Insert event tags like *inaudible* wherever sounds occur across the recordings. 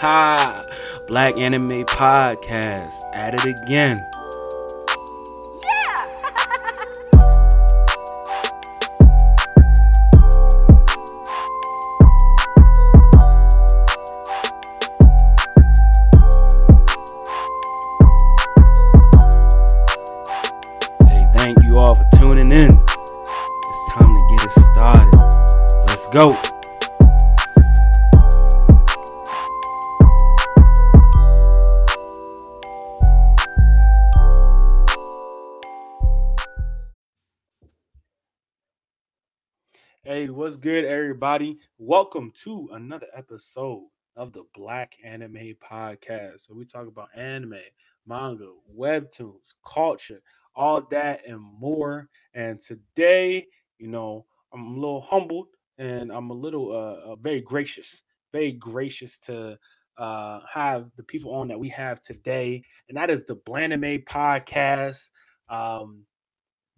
Ha! Black Anime Podcast. At it again. Hey, good, everybody? Welcome to another episode of the Black Anime Podcast. So we talk about anime, manga, webtoons, culture, all that and more. And today, you know, I'm a little humbled and I'm a little uh, uh very gracious, very gracious to uh have the people on that we have today, and that is the Blanime Podcast. Um,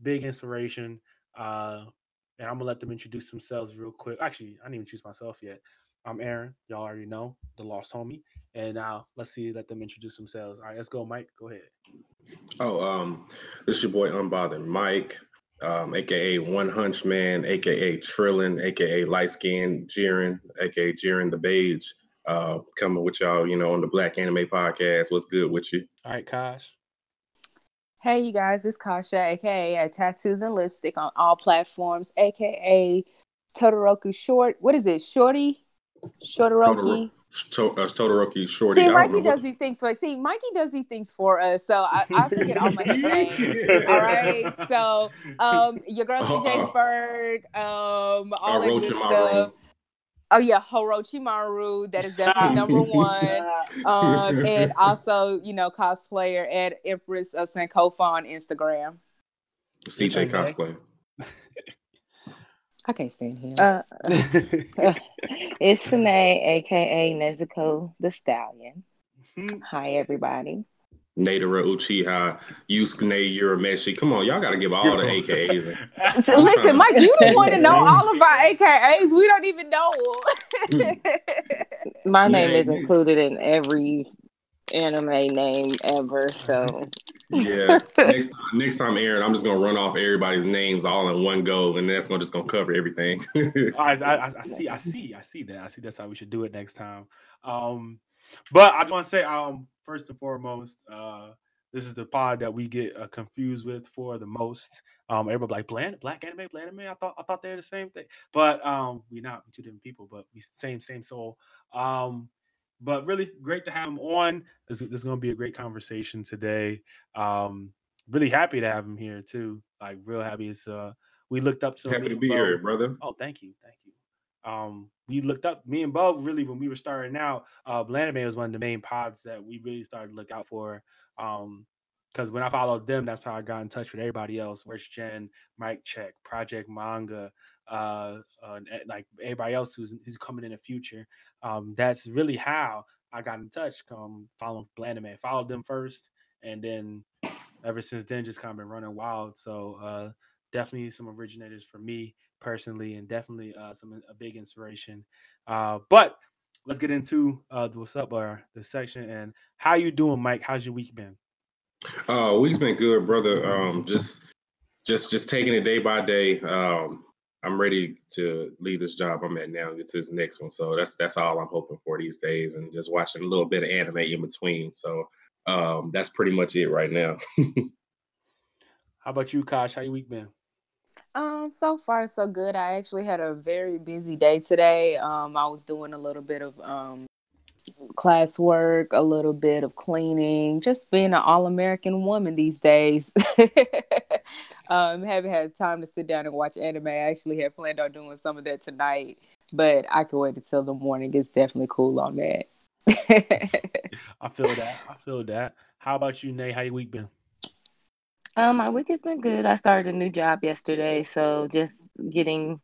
big inspiration. Uh, and I'm gonna let them introduce themselves real quick. Actually, I didn't even introduce myself yet. I'm Aaron. Y'all already know the lost homie. And now let's see, let them introduce themselves. All right, let's go, Mike. Go ahead. Oh, um, this is your boy Unbothered Mike, um, aka One Hunch Man, aka Trillin, aka Light Skin Jiren, aka Jiren the Beige. Uh, coming with y'all, you know, on the Black Anime Podcast. What's good with you? All right, Kosh. Hey, you guys, it's Kasha, aka at Tattoos and Lipstick on all platforms, aka Todoroki Short. What is it? Shorty? Shortoroki? To- uh, Todoroki Shorty. See, Mikey does what- these things for us. see, Mikey does these things for us. So I, I forget all my *laughs* nicknames. All right. So um your girl CJ Uh-uh. Ferg, um all that good stuff. Oh yeah, Horochimaru, that is definitely *laughs* number one. Um, and *laughs* also, you know, cosplayer at Empress of Sankofa on Instagram. CJ It's cosplay. I can't stand him. Uh, *laughs* it's Sine, aka Nezuko the Stallion. Hi, everybody. Nadara Uchiha, Yusuke Urameshi. Come on, y'all gotta give all the AKAs. *laughs* So, listen, Mike, you don't *laughs* want to know all of our *laughs* AKAs. We don't even know. My name Yeah, is included in every anime name ever, so Yeah. next time, next time, Aaron, I'm just gonna run off everybody's names all in one go, and that's gonna just gonna cover everything. I, I, I see, I see, I see that. I see that's how we should do it next time. Um, but I just want to say, um, first and foremost, uh, this is the pod that we get uh, confused with for the most. Um, everybody like bland, black anime, bland anime. I thought, I thought they're the same thing, but um, we not two different people, but we same, same soul. Um, but really great to have him on. This, this is gonna be a great conversation today. Um, really happy to have him here too. Like real happy. It's uh, we looked up to him, Happy me to be here, brother. Oh, thank you, thank you. Um, we looked up me and Bo really when we were starting out. Uh, was one of the main pods that we really started to look out for. Um, because when I followed them, that's how I got in touch with everybody else. Where's Jen, Mike Check, Project Manga, uh, uh like everybody else who's who's coming in the future. Um, that's really how I got in touch. Um, following Blanime, followed them first, and then ever since then, just kind of been running wild. So uh, definitely some originators for me personally, and definitely uh, some a big inspiration. Uh, but let's get into uh, the what's up or the section and how you doing, Mike? How's your week been? Uh, week's been good, brother. Um, just, just, just taking it day by day. Um, I'm ready to leave this job I'm at now and get to this next one. So that's that's all I'm hoping for these days, and just watching a little bit of anime in between. So um, that's pretty much it right now. *laughs* How about you, Kosh? How your week been? Um, so far so good. I actually had a very busy day today. Um, I was doing a little bit of um classwork, a little bit of cleaning, just being an all-American woman these days. *laughs* um, haven't had time to sit down and watch anime. I actually had planned on doing some of that tonight, but I can wait until the morning. It's definitely cool on that. *laughs* I feel that. I feel that. How about you, Nay? How your week been? Um, my week has been good. I started a new job yesterday, so just getting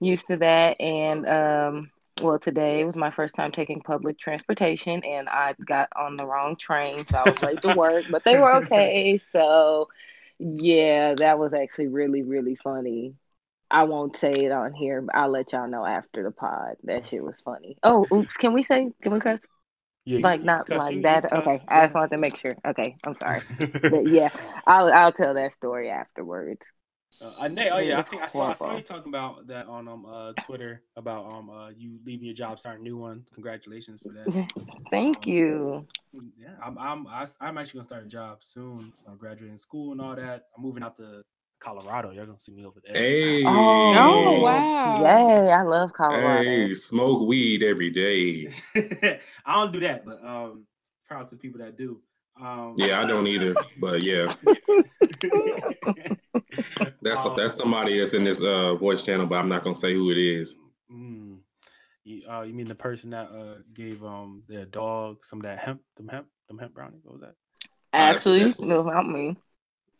used to that. And um, well, today was my first time taking public transportation, and I got on the wrong train, so I was late to work, but they were okay. *laughs* So yeah, that was actually really, really funny. I won't say it on here. But I'll let y'all know after the pod. That shit was funny. Oh, oops. Can we say? Can we cuss? Yeah, like not like you- you that. cuss, Okay, I just yeah. wanted to make sure. Okay, I'm sorry. *laughs* But yeah, I'll I'll tell that story afterwards. Uh, I know. Oh yeah, I think I saw, I saw you talking about that on um uh Twitter about um uh you leaving your job, starting a new one. Congratulations for that. *laughs* Thank you. Yeah, I'm I'm I, am actually gonna start a job soon. So I'm graduating school and all that. I'm moving out to Colorado. Y'all gonna see me over there. Hey. Oh, wow. Yay! I love Colorado. Hey, smoke weed every day. *laughs* I don't do that, but um, proud to people that do. Um, Yeah, I don't either, but yeah, *laughs* that's Um, that's somebody that's in this uh voice channel, but I'm not gonna say who it is. Mm. You, uh, you mean the person that uh gave um their dog some of that hemp, them hemp, them hemp brownie? What was that? Actually, no, not me.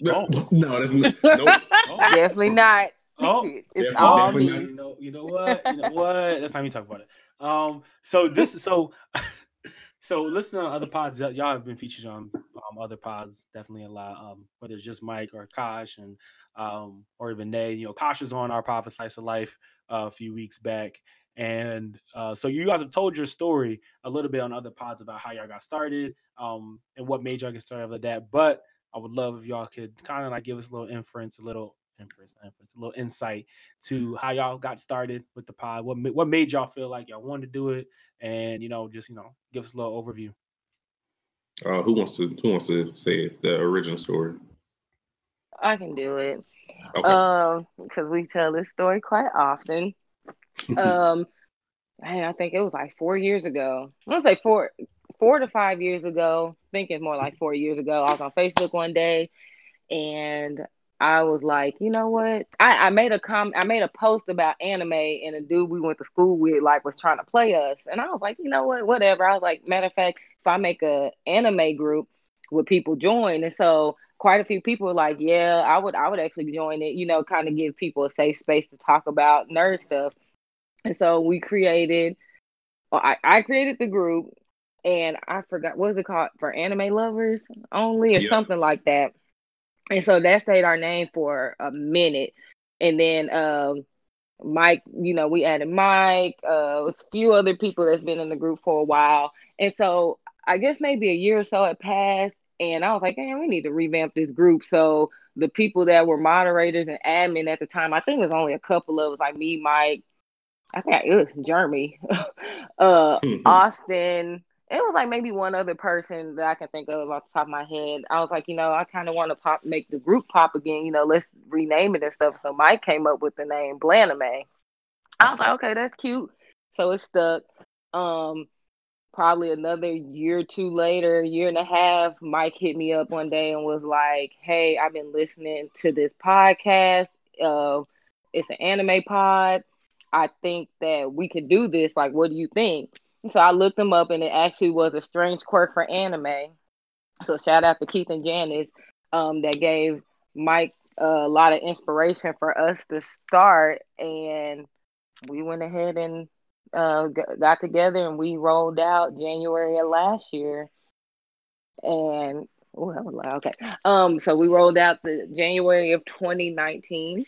Oh. *laughs* No, that's not, *laughs* nope. Oh, Definitely not. Oh, it's all me. not. you know, you know what? You know what? Let's not even talk about it. Um, so this, so, *laughs* so listening to other pods, y- y'all have been featured on um other pods, definitely a lot. Um, whether it's just Mike or Kosh and um or even Nay. You know, Kosh was on our pod for Slice of Life uh, a few weeks back, and uh, so you guys have told your story a little bit on other pods about how y'all got started, um, and what made y'all get started with that. But I would love if y'all could kind of like give us a little inference, a little inference, inference, a little insight to how y'all got started with the pod. What what made y'all feel like y'all wanted to do it, and you know, just you know, give us a little overview. Uh, who wants to who wants to say it? the original story? I can do it. Okay. Um, because we tell this story quite often. *laughs* um, man, I think it was like four years ago. I want to say four, four to five years ago. thinking more like four years ago. I was on Facebook one day, and I was like, you know what? I, I made a com, I made a post about anime, and a dude we went to school with like was trying to play us, and I was like, you know what? Whatever. I was like, matter of fact, if I make a anime group, would people join? And so quite a few people were like, yeah, I would, I would actually join it. You know, kind of give people a safe space to talk about nerd stuff. And so we created, well, I, I created the group, and I forgot what was it called for anime lovers only or Yeah. something like that. And so that stayed our name for a minute. And then um Mike, you know, we added Mike, uh a few other people that's been in the group for a while. And so I guess maybe a year or so had passed and I was like, man, we need to revamp this group. So the people that were moderators and admin at the time, I think it was only a couple of us, like me, Mike, I think ugh, Jeremy, *laughs* uh *laughs* Austin. It was like maybe one other person that I can think of off the top of my head. I was like, you know, I kind of want to pop, make the group pop again. You know, let's rename it and stuff. So Mike came up with the name Blanime. I was like, okay, that's cute. So it stuck. Um, probably another year or two later, year and a half, Mike hit me up one day and was like, "Hey, I've been listening to this podcast. Uh, it's an anime pod. I think that we could do this. Like, what do you think?" So I looked them up, and it actually was a strange quirk for anime. So shout out to Keith and Janice um, that gave Mike a lot of inspiration for us to start, and we went ahead and uh, got together and we rolled out January of last year. And oh, that was loud. Okay. Um, so we rolled out the January of 2019,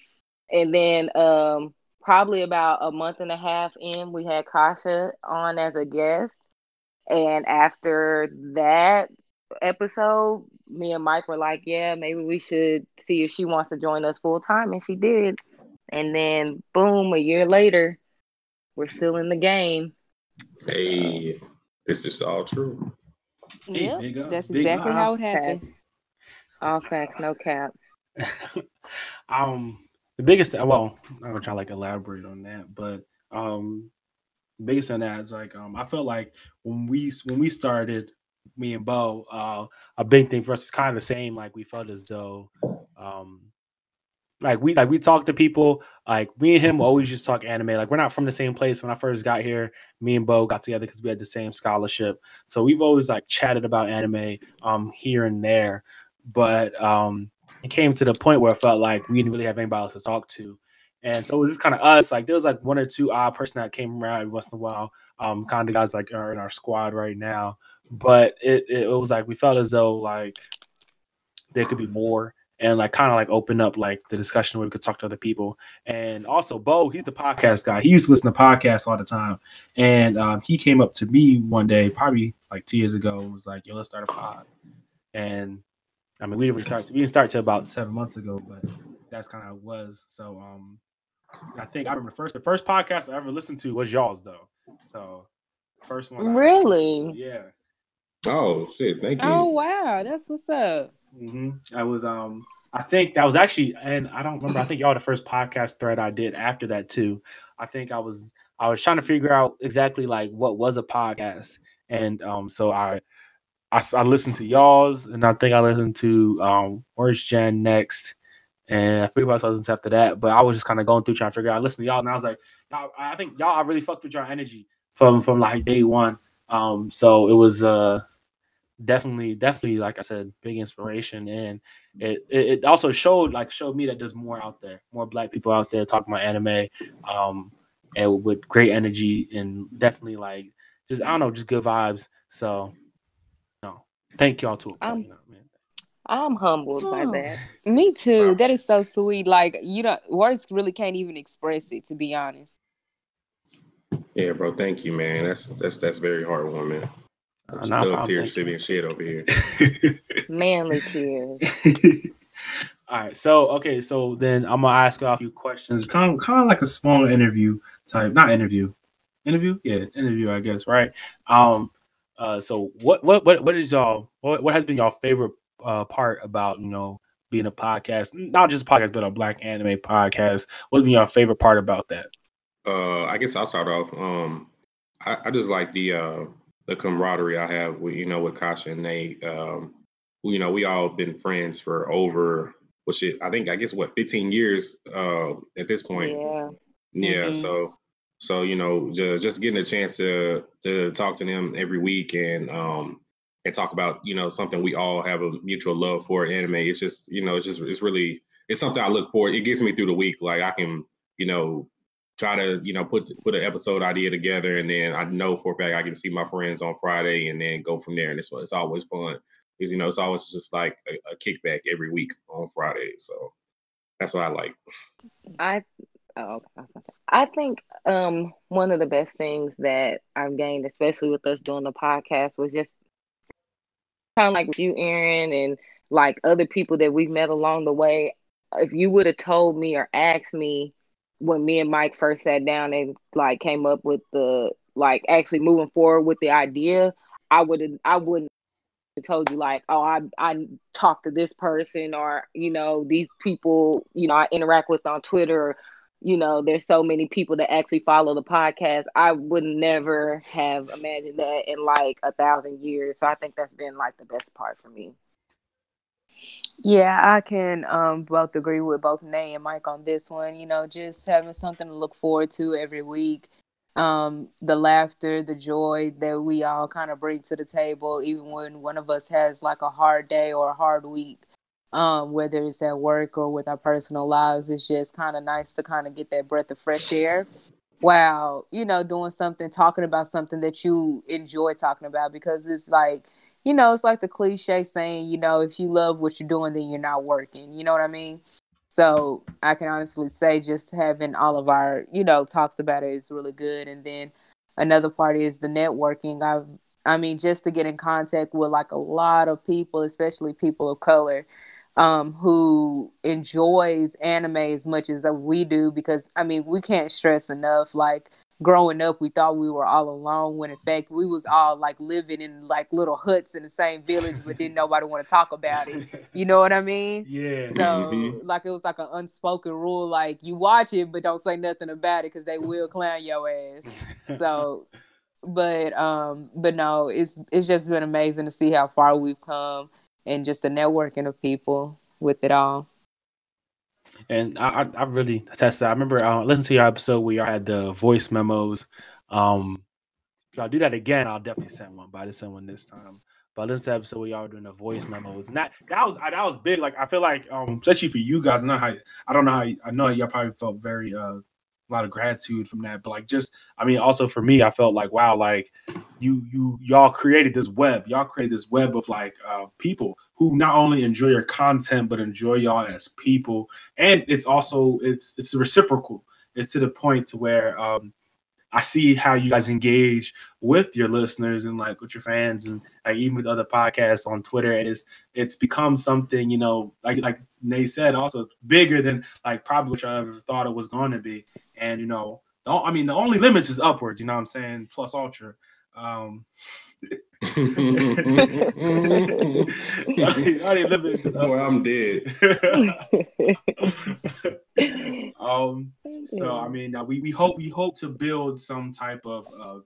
and then um, probably about a month and a half in, we had Kasha on as a guest. And after that episode, me and Mike were like, "Yeah, maybe we should see if she wants to join us full time," and she did. And then, boom, a year later, we're still in the game. Hey, this is all true. Hey, Yep, that's big exactly ups. how it happened. All facts, no cap. *laughs* um, the biggest well, I'm gonna try like elaborate on that, but um, biggest on that is like um, I felt like when we when we started, me and Bo, uh, a big thing for us is kind of the same. Like we felt as though, um, like we like we talk to people. Like me and him always just talk anime. Like we're not from the same place. When I first got here, me and Bo got together because we had the same scholarship. So we've always like chatted about anime um here and there. But um it came to the point where I felt like we didn't really have anybody else to talk to. And so it was just kind of us. Like there was like one or two odd person that came around every once in a while. Um, kind of guys like are in our squad right now. But it, it was like we felt as though like there could be more and like kind of like open up like the discussion where we could talk to other people. And also Bo, he's the podcast guy. He used to listen to podcasts all the time. And um, he came up to me one day, probably like two years ago and was like, "Yo, let's start a pod." And I mean, we didn't start. We didn't start till about seven months ago, but that's kind of how it was. So, um, I think I remember the first the first podcast I ever listened to was y'all's though. So, first one. I to, Really? Yeah. Oh shit! Thank you. Oh wow, that's what's up. hmm I was um I think that was actually and I don't remember I think y'all the first podcast thread I did after that too. I think I was I was trying to figure out exactly like what was a podcast and um so I I, I listened to y'all's and I think I listened to um Where's Jen next and I forget what I listened to after that but I was just kind of going through trying to figure out I listened to y'all and I was like y'all, I think y'all I really fucked with your energy from from like day one. Um so it was uh definitely definitely like i said big inspiration and it, it also showed like showed me that there's more out there more black people out there talking about anime um and with great energy and definitely like just i don't know just good vibes so thank y'all to a point, Um, you know, man. I'm humbled by Oh. that. Me too. Wow. That is so sweet. Like you don't words really can't even express it. To be honest. Yeah, bro. Thank you, man. That's that's that's very heartwarming. Just no love problem, tears thank to being shed over here. *laughs* Manly tears. *laughs* All right, so okay, so then I'm gonna ask you a few questions, kind of, kind of like a small interview type, not interview, interview, yeah, interview, I guess, right? Um, uh, so what, what, what, what is y'all, what, what has been your favorite uh part about you know being a podcast, not just a podcast, but a Black anime podcast? What's been your favorite part about that? Uh, I guess I'll start off. Um, I, I just like the uh the camaraderie I have with you know with Kasha and Nate. Um, you know, we all been friends for over well shit. I think I guess what 15 years uh at this point. Yeah. Yeah, Mhm. so so you know, just, just getting a chance to to talk to them every week and um and talk about you know something we all have a mutual love for anime. It's just you know it's just it's really it's something I look for. It gets me through the week. Like I can you know try to you know put put an episode idea together and then I know for a fact I can see my friends on Friday and then go from there. And it's it's always fun because you know it's always just like a, a kickback every week on Friday. So that's what I like. I oh, okay, I think um one of the best things that I've gained, especially with us doing the podcast, was just kind of like you, Aaron, and like other people that we've met along the way. If you would have told me or asked me when me and Mike first sat down and like came up with the like actually moving forward with the idea, I would have I wouldn't have told you like, oh, I I talked to this person or you know these people you know I interact with on Twitter. Or, you know, there's so many people that actually follow the podcast. I would never have imagined that in like a thousand years. So I think that's been like the best part for me. Yeah, I can um both agree with both Nay and Mike on this one. You know, just having something to look forward to every week. Um, the laughter, the joy that we all kind of bring to the table, even when one of us has like a hard day or a hard week. Um, whether it's at work or with our personal lives, it's just kind of nice to kind of get that breath of fresh air while, you know, doing something, talking about something that you enjoy talking about because it's like you know, it's like the cliche saying, you know, if you love what you're doing, then you're not working. You know what I mean? So I can honestly say just having all of our, you know, talks about it is really good. And then another part is the networking. I've I mean, just to get in contact with like a lot of people, especially people of color, um, who enjoys anime as much as we do, because I mean, we can't stress enough. Like growing up, we thought we were all alone, when in fact we was all like living in like little huts in the same village, but didn't nobody want to talk about it. You know what I mean? *laughs* yeah. So Mhm. like it was like an unspoken rule, like you watch it, but don't say nothing about it because they will clown your ass. So, *laughs* but um, but no, it's it's just been amazing to see how far we've come and just the networking of people with it all. and I, I, I really attest that. I remember uh, listening to your episode where y'all had the voice memos. Um, if y'all do that again, I'll definitely send one, but I didn't send one this time. But I listened to the episode where y'all were doing the voice memos, and that that was that was big. Like I feel like, um, especially for you guys, I know how I don't know how I know y'all probably felt very uh, lot of gratitude from that, but like just I mean, also for me, I felt like wow, like you you y'all created this web, y'all created this web of like uh, people who not only enjoy your content but enjoy y'all as people, and it's also it's it's reciprocal. It's to the point to where um, I see how you guys engage with your listeners and like with your fans and like even with other podcasts on Twitter. It is it's become something, you know, like like Nate said, also bigger than like probably what I ever thought it was going to be. And you know, the, I mean, the only limits is upwards. You know what I'm saying? Plus ultra. Um, Boy, I'm dead. *laughs* um, so I mean, we, we hope we hope to build some type of uh,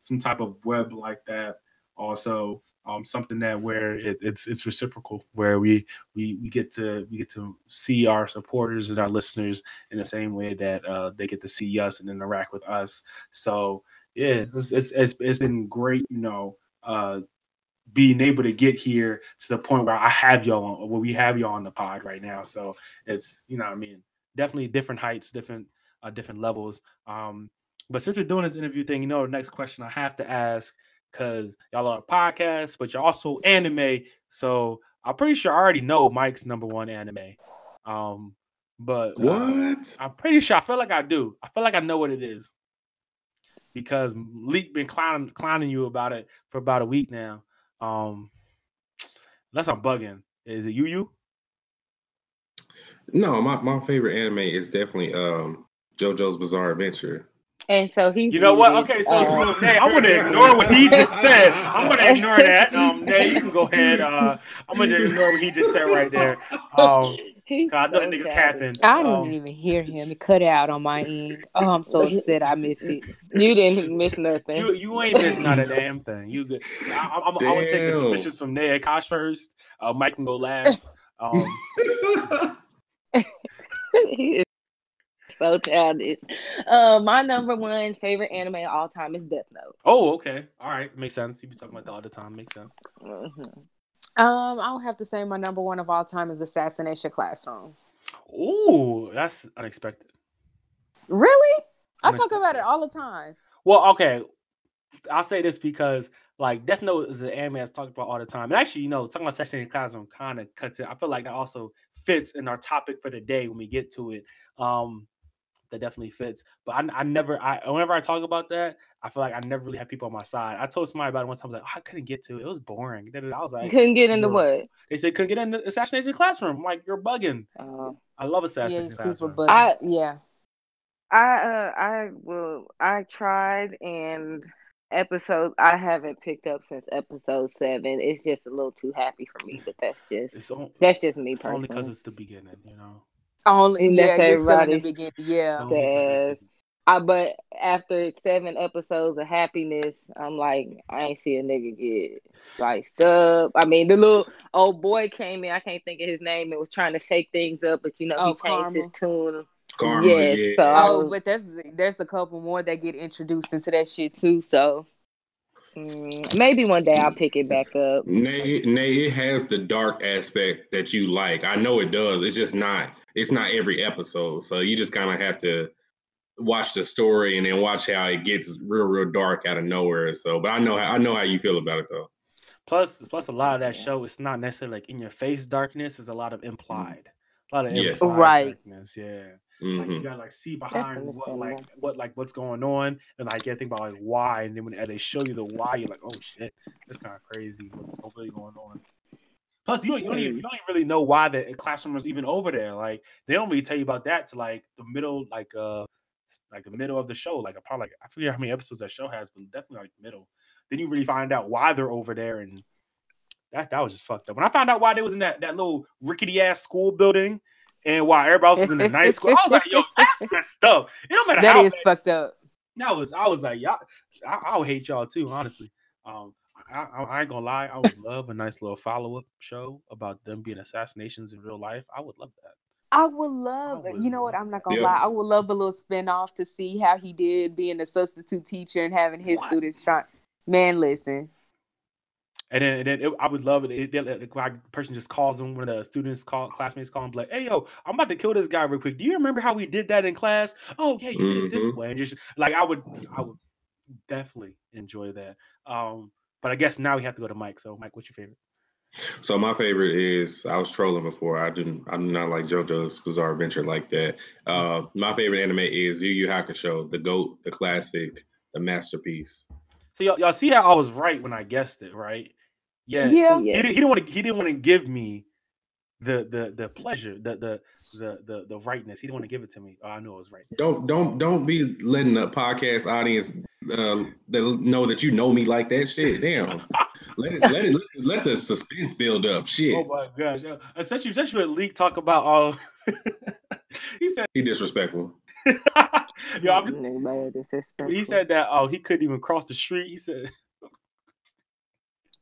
some type of web like that. Also, um, something that where it, it's it's reciprocal, where we we we get to we get to see our supporters and our listeners in the same way that uh, they get to see us and interact with us. So yeah, it's it's, it's, it's been great, you know, uh, being able to get here to the point where I have y'all on, where we have y'all on the pod right now. So it's you know, I mean, definitely different heights, different uh, different levels. Um, but since we're doing this interview thing, you know, the next question I have to ask because y'all are a podcast, but you're also anime. So I'm pretty sure I already know Mike's number one anime. Um, but uh, what? I'm pretty sure I feel like I do. I feel like I know what it is because Leak been clowning clowning you about it for about a week now. Um, unless I'm bugging, is it you? You? No, my, my favorite anime is definitely um JoJo's Bizarre Adventure. And so he. You know what? Okay, so, uh, so Nay, I'm gonna ignore what he just said. I'm gonna ignore that. Um, Nay, you can go ahead. Uh, I'm gonna ignore what he just said right there. Um, He's God, I know so that nigga capping. I didn't Um, even hear him. It cut out on my end. Oh, I'm so upset. I missed it. You *laughs* didn't miss nothing. You you ain't missing not a damn thing. You good? I, I, I'm, I'm gonna take the Damn. submissions from Nay Kosh first. Uh, Mike can go last. Um, *laughs* he is so childish. Uh, my number one favorite anime of all time is Death Note. oh, okay, all right, makes sense. You be talking about that all the time. Makes sense. Mhm. Um, I'll have to say my number one of all time is Assassination Classroom. Ooh, that's unexpected. Really? I talk about it all the time. Well, okay. I'll say this because like Death Note is an anime that's talked about all the time. And actually, you know, talking about Assassination Classroom kind of cuts it. I feel like that also fits in our topic for the day when we get to it. Um, that definitely fits. But I, I never, I whenever I talk about that, I feel like I never really had people on my side. I told somebody about it one time. I was like, oh, I couldn't get to it. It was boring. I was like, Couldn't get into you're- what? they said couldn't get in the Assassination Classroom. I'm like, you're bugging. Uh, I love Yeah, Assassination super Classroom. but I- yeah. I uh, I will. I tried and episodes I haven't picked up since episode seven. It's just a little too happy for me, but that's just It's, on, that's just me it's only because it's the beginning, you know. Only And yeah, that's you're still in the everybody. beginning. It's Yeah. only 'cause it's Yes. the- I but after seven episodes of happiness, I'm like, I ain't see a nigga get sliced up. I mean, the little old boy came in. I can't think of his name. It was trying to shake things up, but you know, Oh, he changed his Karma. tune. Karma, Yes, yeah. so Oh, was- but there's there's a couple more that get introduced into that shit too. So Mm, maybe one day I'll pick it back up. Nay, nay, it has the dark aspect that you like. I know it does. It's just not. It's not every episode. So you just kind of have to watch the story and then watch how it gets real, real dark out of nowhere. So, but I know how I know how you feel about it though. Plus, plus a lot of that show, it's not necessarily like in your face darkness. It's a lot of implied, a lot of Yes. implied Right. darkness. Yeah, like you hmm gotta like see behind what like what like what's going on, and like you gotta think about like why, and then when as they show you the why, you're like, oh shit, that's kind of crazy. What's really going on? Plus, you don't, you, don't even, you don't even really know why the classroom was even over there. Like they don't really tell you about that to like the middle, like uh, like the middle of the show. Like a probably like I forget how many episodes that show has, but definitely like middle. Then you really find out why they're over there, and that that was just fucked up. When I found out why they was in that that little rickety ass school building, and why everybody else was in the nice school, I was like, yo, that's *laughs* messed up. It don't matter that is bad- fucked up. that was I was like, y'all, I, I would hate y'all too, honestly. Um, I, I, I ain't gonna lie, I would love a nice little follow up show about them being assassinations in real life. I would love that. I would love, would you know what? I'm not gonna Yeah. lie. I would love a little spinoff to see how he did being a substitute teacher and having his What? students try. Man, listen, And then, and then it, I would love it. It, it, it- like, a person just calls him, one of the students call classmates call him like, "Hey, yo, I'm about to kill this guy real quick. Do you remember how we did that in class? Oh yeah, you did it this Mhm. way." And just like I would, I would definitely enjoy that. Um, but I guess now we have to go to Mike. So, Mike, what's your favorite? So my favorite is I was trolling before. I didn't. I do not like JoJo's Bizarre Adventure like that. Uh, my favorite anime is Yu Yu Hakusho, the goat, the classic, the masterpiece. So y'all, y'all see how I was right when I guessed it, right? Yeah, Yeah. He, didn't- he didn't want to. He didn't want to give me the the the pleasure, the the the the the rightness. He didn't want to give it to me. Oh, I knew I was right. Don't don't don't be letting the podcast audience uh, that know that you know me like that. Shit, damn. *laughs* let it let it let the suspense build up. Shit, Oh my gosh! Yeah. Especially, especially when Leak talk about all. *laughs* he said, he disrespectful. *laughs* "Yo, I'm just, Nigga, bad, disrespectful. he said that oh he couldn't even cross the street." He said,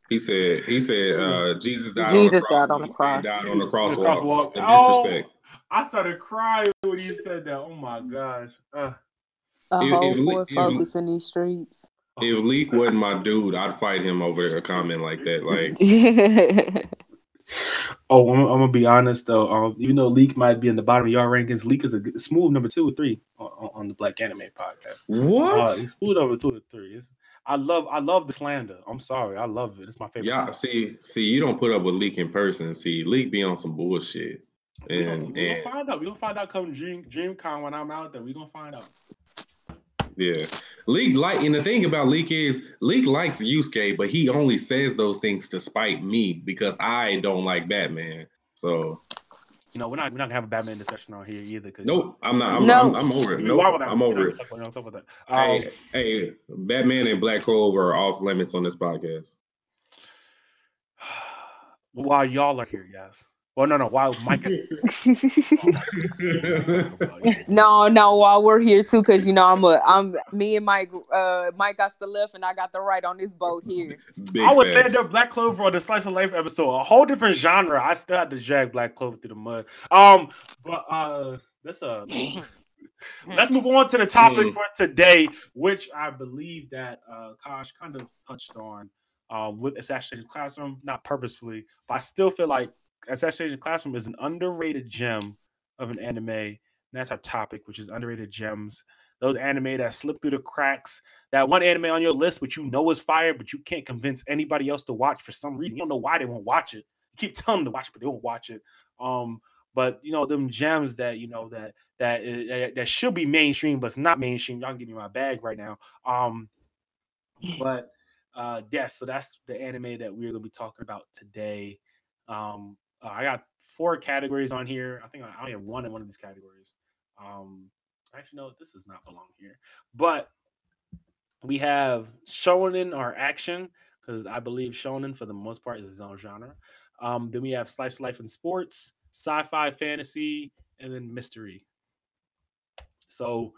He said he said uh, Jesus died Jesus on the cross. died on the cross. Died on the crosswalk. crosswalk. The Oh, disrespect. I started crying when he said that. Oh my gosh! Uh, A If- whole if we- if- Focus in these streets. If Leak wasn't my dude, I'd fight him over a comment like that. Like *laughs* Oh, I'm, I'm gonna be honest though. Um, even though Leak might be in the bottom of your rankings, Leak is a good- smooth number two or three on, on- on the Black Anime Podcast. what? Uh, he's smooth number two or three. It's, I love, I love the slander. I'm sorry, I love it. It's my favorite. Yeah, see, see, you don't put up with Leak in person. See, Leak be on some bullshit. we gonna, And we gonna find out. We gonna find out come Dream DreamCon when I'm out there. We gonna find out. Yeah, Leak like, and the thing about Leak is Leak likes Yusuke, but he only says those things to spite me because I don't like Batman. So You know, we're not, we're not gonna have a Batman discussion on here either. Cause nope, I'm not. I'm, No. I'm, I'm over it. We Nope, are gonna I'm over we're it. not gonna talk about that. Um, Hey, hey, Batman and Black Clover are off limits on this podcast. *sighs* while y'all are here, yes. Well, no, no. While Mike *laughs* *laughs* no, no, while we're here too, because you know I'm a I'm me and Mike uh Mike got the left and I got the right on this boat here. Big I was saying facts. that Black Clover on the Slice of Life episode, a whole different genre. I still had to drag Black Clover through the mud. Um, but uh, that's a *laughs* let's move on to the topic Mm. for today, which I believe that uh Kosh kind of touched on um with Assassination Classroom, not purposefully, but I still feel like Assassination Classroom is an underrated gem of an anime. And that's our topic, which is underrated gems. Those anime that slip through the cracks. That one anime on your list, which you know is fire, but you can't convince anybody else to watch for some reason. You don't know why they won't watch it. You keep *laughs* telling them to watch it, but they won't watch it. Um, but you know them gems that you know that that is, that, that should be mainstream, but it's not mainstream. Y'all can give me my bag right now. Um, but uh, yes, so that's the anime that we're gonna be talking about today. Um, uh, I got four categories on here. I think I only have one in one of these categories. Um, actually, no, this does not belong here. But we have shonen or action because I believe shonen for the most part is its own genre. Um, then we have slice life and sports, sci-fi, fantasy, and then mystery. So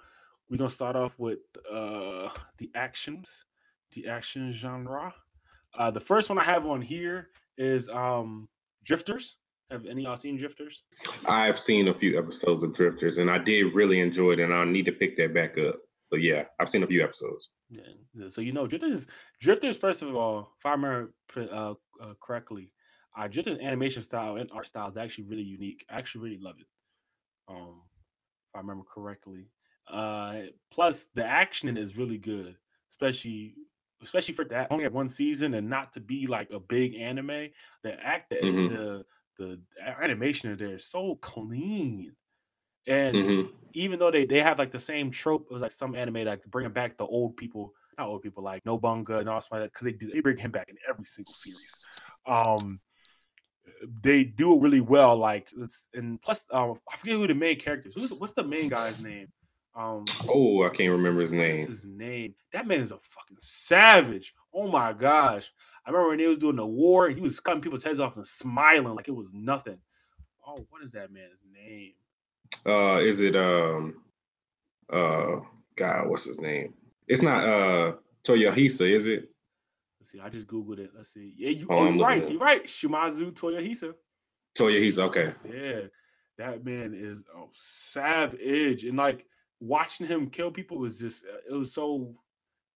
we're gonna start off with uh, the actions, the action genre. Uh, the first one I have on here is um, Drifters. Have any of y'all seen Drifters? I've seen a few episodes of Drifters, and I did really enjoy it, and I need to pick that back up. But yeah, I've seen a few episodes. Yeah. So you know, Drifters. Drifters. First of all, if I remember uh, uh, correctly, uh, Drifters animation style and art style is actually really unique. I actually really love it. Um, if I remember correctly. Uh, plus the action is really good, especially especially for that only have one season and not to be like a big anime. The act, the Mhm. the, the animation of there is so clean, and hmm even though they, they have like the same trope, it was like some anime like bringing back the old people, not old people like Nobunaga and all stuff like that, because they do they bring him back in every single series. Um, they do it really well. Like it's and plus, um, I forget who the main character is. Who's, what's the main guy's name? Um, Oh, I can't remember his name. his name? That man is a fucking savage. Oh my gosh! I remember when they was doing the war, and he was cutting people's heads off and smiling like it was nothing. Oh, what is that man's name? Uh, is it um, uh, God, what's his name? It's not uh Toyohisa, is it? Let's see. I just googled it. Let's see. Yeah, you, oh, you're right. You're right. Shimazu Toyohisa. Toyohisa, okay. Yeah, that man is a savage, and like watching him kill people was just uh, it was so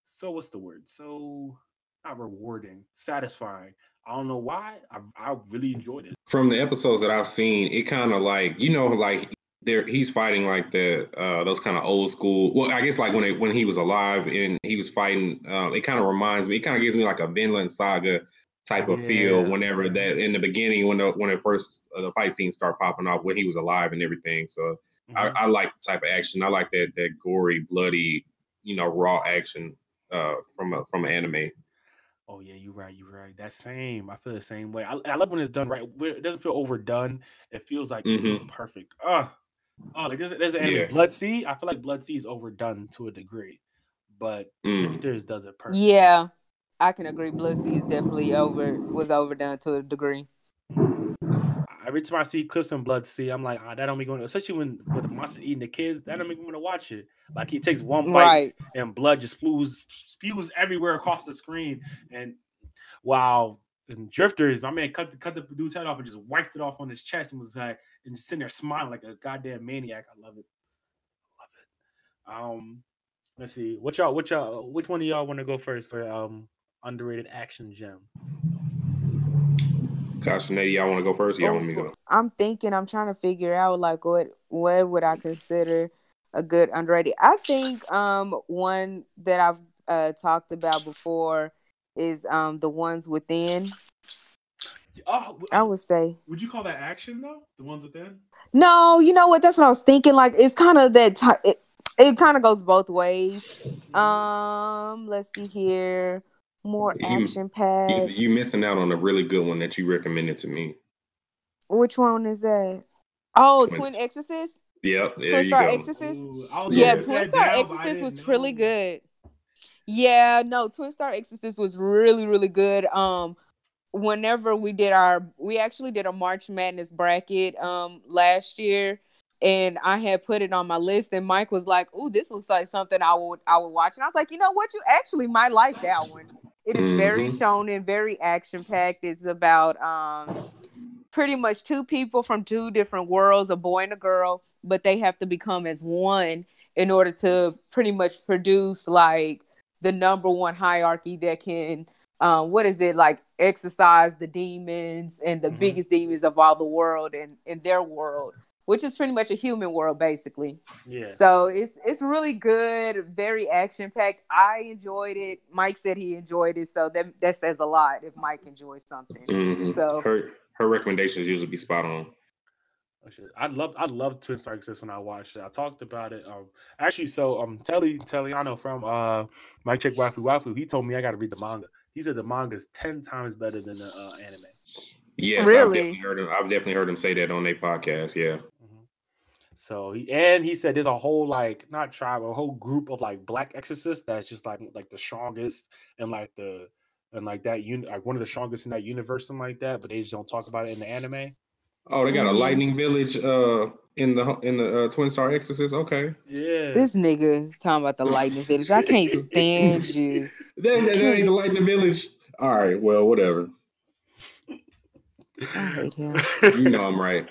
so what's the word? So not rewarding, satisfying. I don't know why. I I really enjoyed it. From the episodes that I've seen, it kind of like you know, like there he's fighting like the uh those kind of old school. Well, I guess like when it when he was alive and he was fighting, um, it kind of reminds me. It kind of gives me like a Vinland Saga type of feel whenever that in the beginning when the when the first uh, the fight scenes start popping off when he was alive and everything. So I, Mhm. I like the type of action. I like that that gory, bloody, you know, raw action uh from a from an anime. Oh yeah, you're right. You're right. That same. I feel the same way. I, I love when it's done right. It doesn't feel overdone. It feels like it feels perfect. Oh, oh, like there's there's an anime Yeah. Blood-C. I feel like Blood-C is overdone to a degree, but Mm. Drifters does it perfect. Yeah, I can agree. Blood-C is definitely over was overdone to a degree. Every time I see clips and Blood-C, I'm like, ah, that don't make me want. to Especially when with the monster eating the kids, that don't make me want to watch it. Like he takes one bite Right. and blood just spews spews everywhere across the screen. And wow, in Drifters, my man cut the, cut the dude's head off and just wiped it off on his chest and was like, and just sitting there smiling like a goddamn maniac. I love it, love it. Um, let's see, what y'all, what y'all, which one of y'all want to go first for um underrated action gem? Gosh, Nady, y'all want to go first? or Y'all want me to Oh, go? I'm thinking. I'm trying to figure out like what what would I consider a good underrated. I think um one that I've uh talked about before is um the ones within. Oh, I would say would you call that action though? The ones within? no. You know what? That's what I was thinking. Like it's kind of that type. It, it kind of goes both ways. Um, let's see here. More You- action packed. you missing out on a really good one that you recommended to me. Which one is that? Oh, Twin- Twin Exorcist. Yep, Twin Star go. Exorcist? Ooh, Yeah, Twin Star down, Exorcist didn't was really good. Yeah, no, Twin Star Exorcist was really, really good. Um, whenever we did our, we actually did a March Madness bracket um last year, and I had put it on my list, and Mike was like, "Ooh, this looks like something I would I would watch," and I was like, "You know what? You actually might like that one. It is very Mhm. shonen, very action packed. It's about um pretty much two people from two different worlds, a boy and a girl, but they have to become as one in order to pretty much produce like the number one hierarchy that can um what is it like exercise the demons and the Mhm. biggest demons of all the world and in their world which is pretty much a human world basically Yeah. so it's it's really good very action packed i enjoyed it mike said he enjoyed it so that that says a lot if mike enjoys something Mhm. So- her her recommendations usually be spot on. Oh. I love I love Twin Star Exorcist when I watched it. I talked about it. Um, actually, so um, Telly Telliano from uh, Mike Check Wafu Wafu, he told me I got to read the manga. He said the manga is ten times better than the uh, anime. Yes, I've Really? definitely heard him. I've definitely heard him say that on their podcast. Yeah. So he and he said there's a whole like not tribe, a whole group of like black exorcists that's just like like the strongest and like the and like that un like one of the strongest in that universe, something like that. But they just don't talk about it in the anime. Oh, they got a lightning village uh in the in the uh, Twin Star Exorcist. Okay. Yeah. This nigga talking about the lightning village. I can't stand you. *laughs* That, that, that ain't the lightning village. All right. Well, whatever. I hate him. You know I'm right.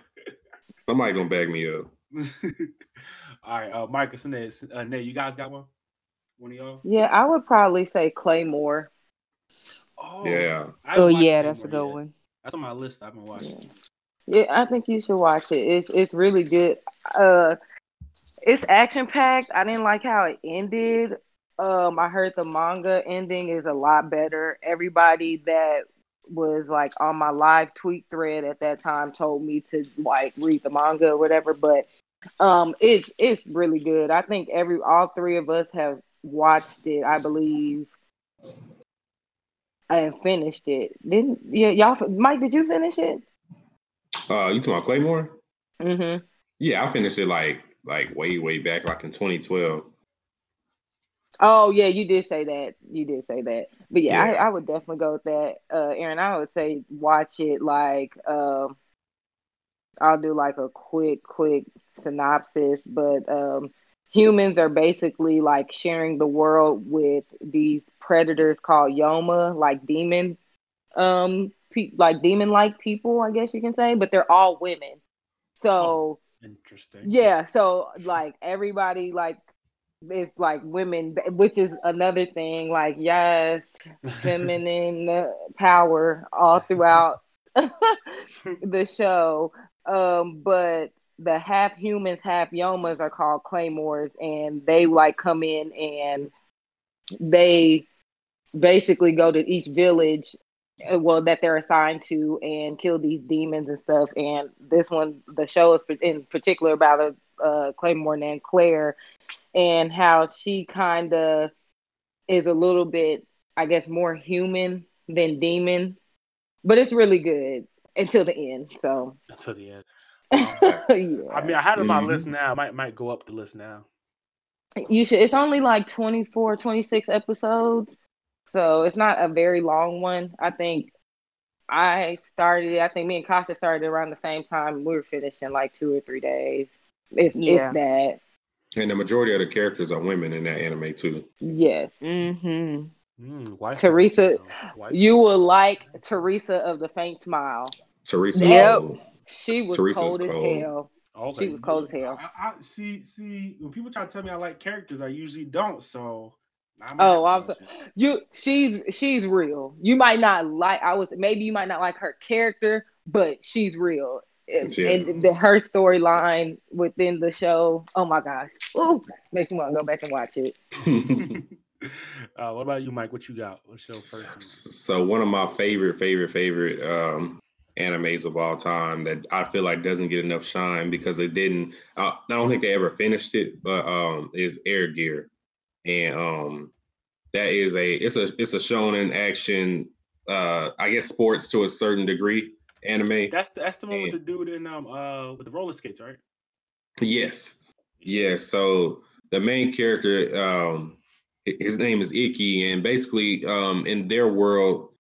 Somebody gonna bag me up. *laughs* All right, uh, Marcus and Nate, uh, Nate, you guys got one? One of y'all? Yeah, I would probably say Claymore. Oh, Yeah. I Oh yeah, it that's a good yet. one. That's on my list. I've been watching. it. Yeah, I think you should watch it. It's it's really good. Uh, it's action packed. I didn't like how it ended. Um, I heard the manga ending is a lot better. Everybody that was like on my live tweet thread at that time told me to like read the manga or whatever. But um, it's it's really good. I think every all three of us have watched it. I believe. And finished it. Didn't yeah, y'all? Mike, did you finish it? Uh, you talking about Claymore? Mm-hmm. Yeah, I finished it like like way way back, like in 2012. Oh yeah, you did say that. You did say that. But yeah, Yeah. I, I would definitely go with that. Uh Aaron, I would say watch it like um I'll do like a quick, quick synopsis, but um humans are basically like sharing the world with these predators called Yoma, like demon um pe- like demon like people, I guess you can say, but they're all women. So Interesting. yeah, so like everybody like it's like women, which is another thing. Like yes, *laughs* feminine power all throughout *laughs* *laughs* the show. Um, but the half humans, half yomas are called claymores, and they like come in and they basically go to each village uh, well that they're assigned to and kill these demons and stuff. And this one, the show is in particular about a Claymore named Claire and how she kind of is a little bit, I guess, more human than demon. But it's really good until the end. So until the end. *laughs* yeah. I mean, I had it on my Mhm. list now. I might might go up the list now. You should. It's only like 24, 26 episodes, so it's not a very long one. I think I started. it- I think me and Kasha started around the same time. We were finished in like two or three days, if Yeah. if that. And the majority of the characters are women in that anime too. Yes, Mm-hmm. Mm, wife Teresa, material. You will like Teresa of the Faint Smile. Teresa. Yep. oh, She was Teresa's cold as cold. hell. Okay. She was cold as hell. I, I see. See, when people try to tell me I like characters, I usually don't. So. I'm Oh, I'm about so, you. you. She's she's real. You might not like. I was maybe you might not like her character, but she's real. And, Yeah. and the, her storyline within the show. Oh my gosh! Ooh, makes me want to go back and watch it. *laughs* *laughs* *laughs* uh, what about you, Mike? What you got? What's your first? one? so one of my favorite, favorite, favorite um animes of all time that I feel like doesn't get enough shine because it didn't. I, I don't think they ever finished it, but um, is Air Gear, and um, that is a it's a it's a shonen action. Uh, I guess sports to a certain degree anime. That's the, that's the one with the dude in um uh with the roller skates, right? Yes. Yes. So the main character, um, his name is Ikki, and basically, um, in their world,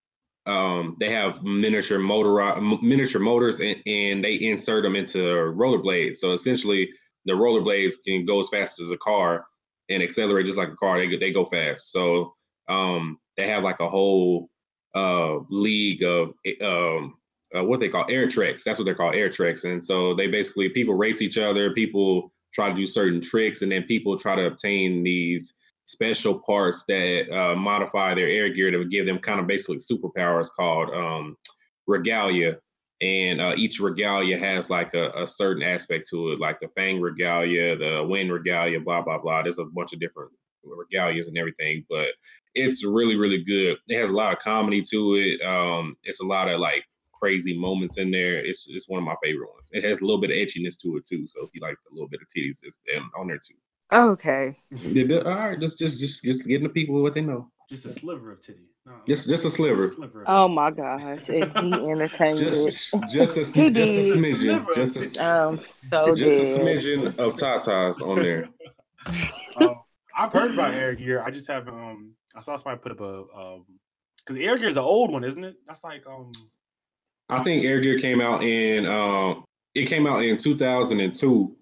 um, they have miniature motor miniature motors, and, and they insert them into rollerblades. So essentially, the rollerblades can go as fast as a car and accelerate just like a car. They they go fast. So um, they have like a whole uh, league of eh, um, uh, what they call air treks. That's what they're called, air treks. And so they basically people race each other. People try to do certain tricks, and then people try to obtain these special parts that uh, modify their air gear to give them kind of basically superpowers called um, regalia. And uh, each regalia has like a, a certain aspect to it, like the fang regalia, the wind regalia, blah blah blah. There's a bunch of different regalias and everything, but it's really really good. It has a lot of comedy to it. Um, it's a lot of like crazy moments in there. It's it's one of my favorite ones. It has a little bit of etchiness to it too. So if you like a little bit of titties, it's um, on there too. Okay. Yeah, all right, just just just just getting the people what they know. Just a sliver of titty. No, Just just a sliver. sliver Oh my gosh! And he *laughs* entertained it. Just just a He just a did. smidgen. Just a, Um, so just a smidgen of tatas on there. *laughs* Um, I've heard about Air Gear. I just haven't. Um, I saw somebody put up a um, because Air Gear is an old one, isn't it? That's like um, I think Air Gear came out in um it came out in 2002.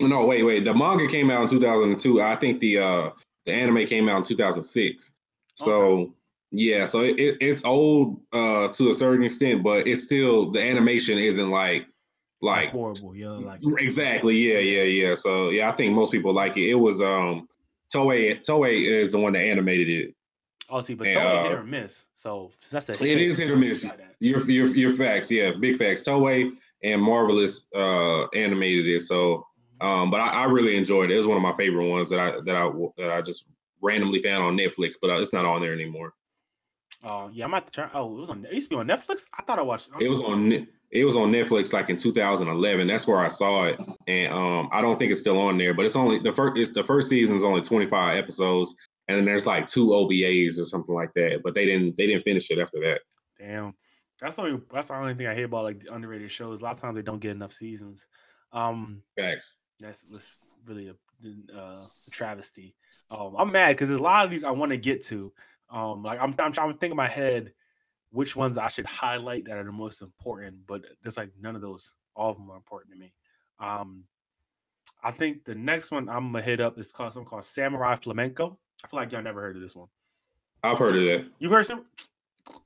No, wait, wait. The manga came out in 2002. I think the uh the anime came out in 2006. So yeah, so it, it, it's old uh to a certain extent, but it's still the animation isn't like like horrible. Yeah, like exactly. Yeah, yeah, yeah. So yeah, I think most people like it. It was um Toei Toei is the one that animated it. oh, see, but Yeah, Toei hit uh, or miss. So that's a It is hit or miss. Your your your facts, yeah, big facts. Toei and Marvelous uh animated it. So um, but I, I really enjoyed it. It was one of my favorite ones that I that I that I just randomly found on Netflix, but uh, it's not on there anymore. Oh yeah, I'm at the try. Oh, it was on. It used to be on Netflix. I thought I watched. It it was on it was on Netflix like in 2011. That's where I saw it, and um, I don't think it's still on there. But it's only the first. It's the first season is only 25 episodes, and then there's like two OVAs or something like that. But they didn't they didn't finish it after that. Damn, that's the only. That's the only thing I hear about like the underrated shows. A lot of times they don't get enough seasons. Um, Facts. That's, that's really a, uh, a travesty. Um, I'm mad because there's a lot of these I want to get to. Um, like I'm, I'm trying to think in my head which ones I should highlight that are the most important, but there's like none of those. All of them are important to me. Um, I think the next one I'm gonna hit up is called something called Samurai Flamenco. I feel like y'all never heard of this one. I've heard of that. You've heard some?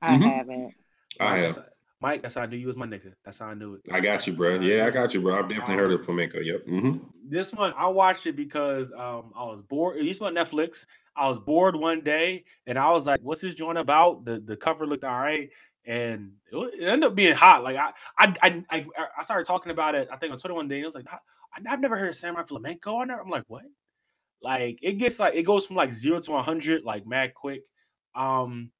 I Mhm. haven't. I have. Mike, that's how I knew you was my nigga. That's how I knew it. I got you, bro. Yeah, I got you, bro. I've definitely heard of flamenco. Yep. hmm This one I watched it because um I was bored. It used to be on Netflix. I was bored one day and I was like, "What's this joint about?" The the cover looked all right, and it, ended up being hot. Like I I I I, I started talking about it. I think on Twitter one day. And it was like, I've never heard of Samurai Flamenco. I never, I'm like, what? Like it gets like it goes from like zero to one hundred like mad quick. Um,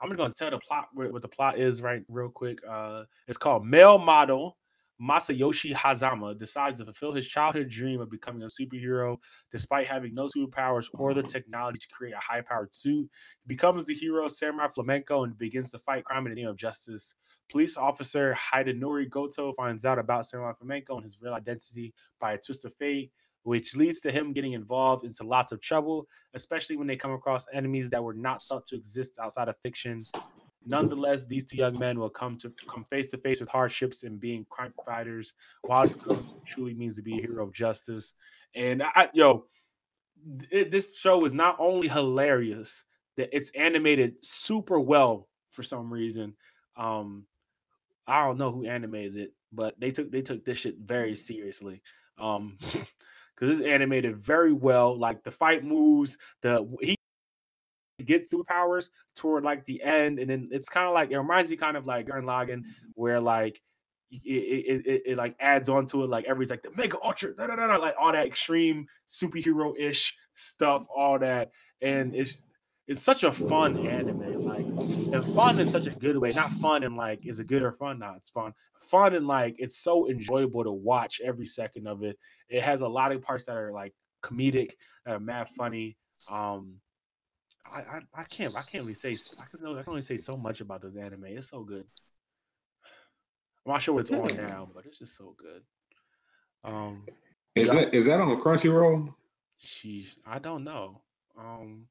I'm just gonna tell the plot what the plot is right real quick. Uh, it's called Male Model Masayoshi Hazama decides to fulfill his childhood dream of becoming a superhero despite having no superpowers or the technology to create a high powered suit. He becomes the hero Samurai Flamenco and begins to fight crime in the name of justice. Police officer Hidenori Goto finds out about Samurai Flamenco and his real identity by a twist of fate, which leads to him getting involved into lots of trouble, especially when they come across enemies that were not thought to exist outside of fiction. Nonetheless, these two young men will come to come face to face with hardships and being crime fighters. This truly means to be a hero of justice, and I, yo, it, this show is not only hilarious that it's animated super well for some reason. Um, I don't know who animated it, but they took they took this shit very seriously. Um, *laughs* because it's animated very well. Like the fight moves, the he get superpowers toward like the end, and then it's kind of like it reminds you kind of like Gurren Lagann, where like it, it, it, it, like adds on to it like everybody's like the mega ultra da, da, da, like all that extreme superhero ish stuff all that and it's it's such a fun anime and fun in such a good way not fun and like is it good or fun not it's fun fun and like it's so enjoyable to watch every second of it it has a lot of parts that are like comedic that are mad funny um I, I, I can't I can't really say I can, I can only say so much about this anime. It's so good. I'm not sure what it's on now, but it's just so good. Um, is that is that on Crunchyroll? Sheesh, I don't know. Um,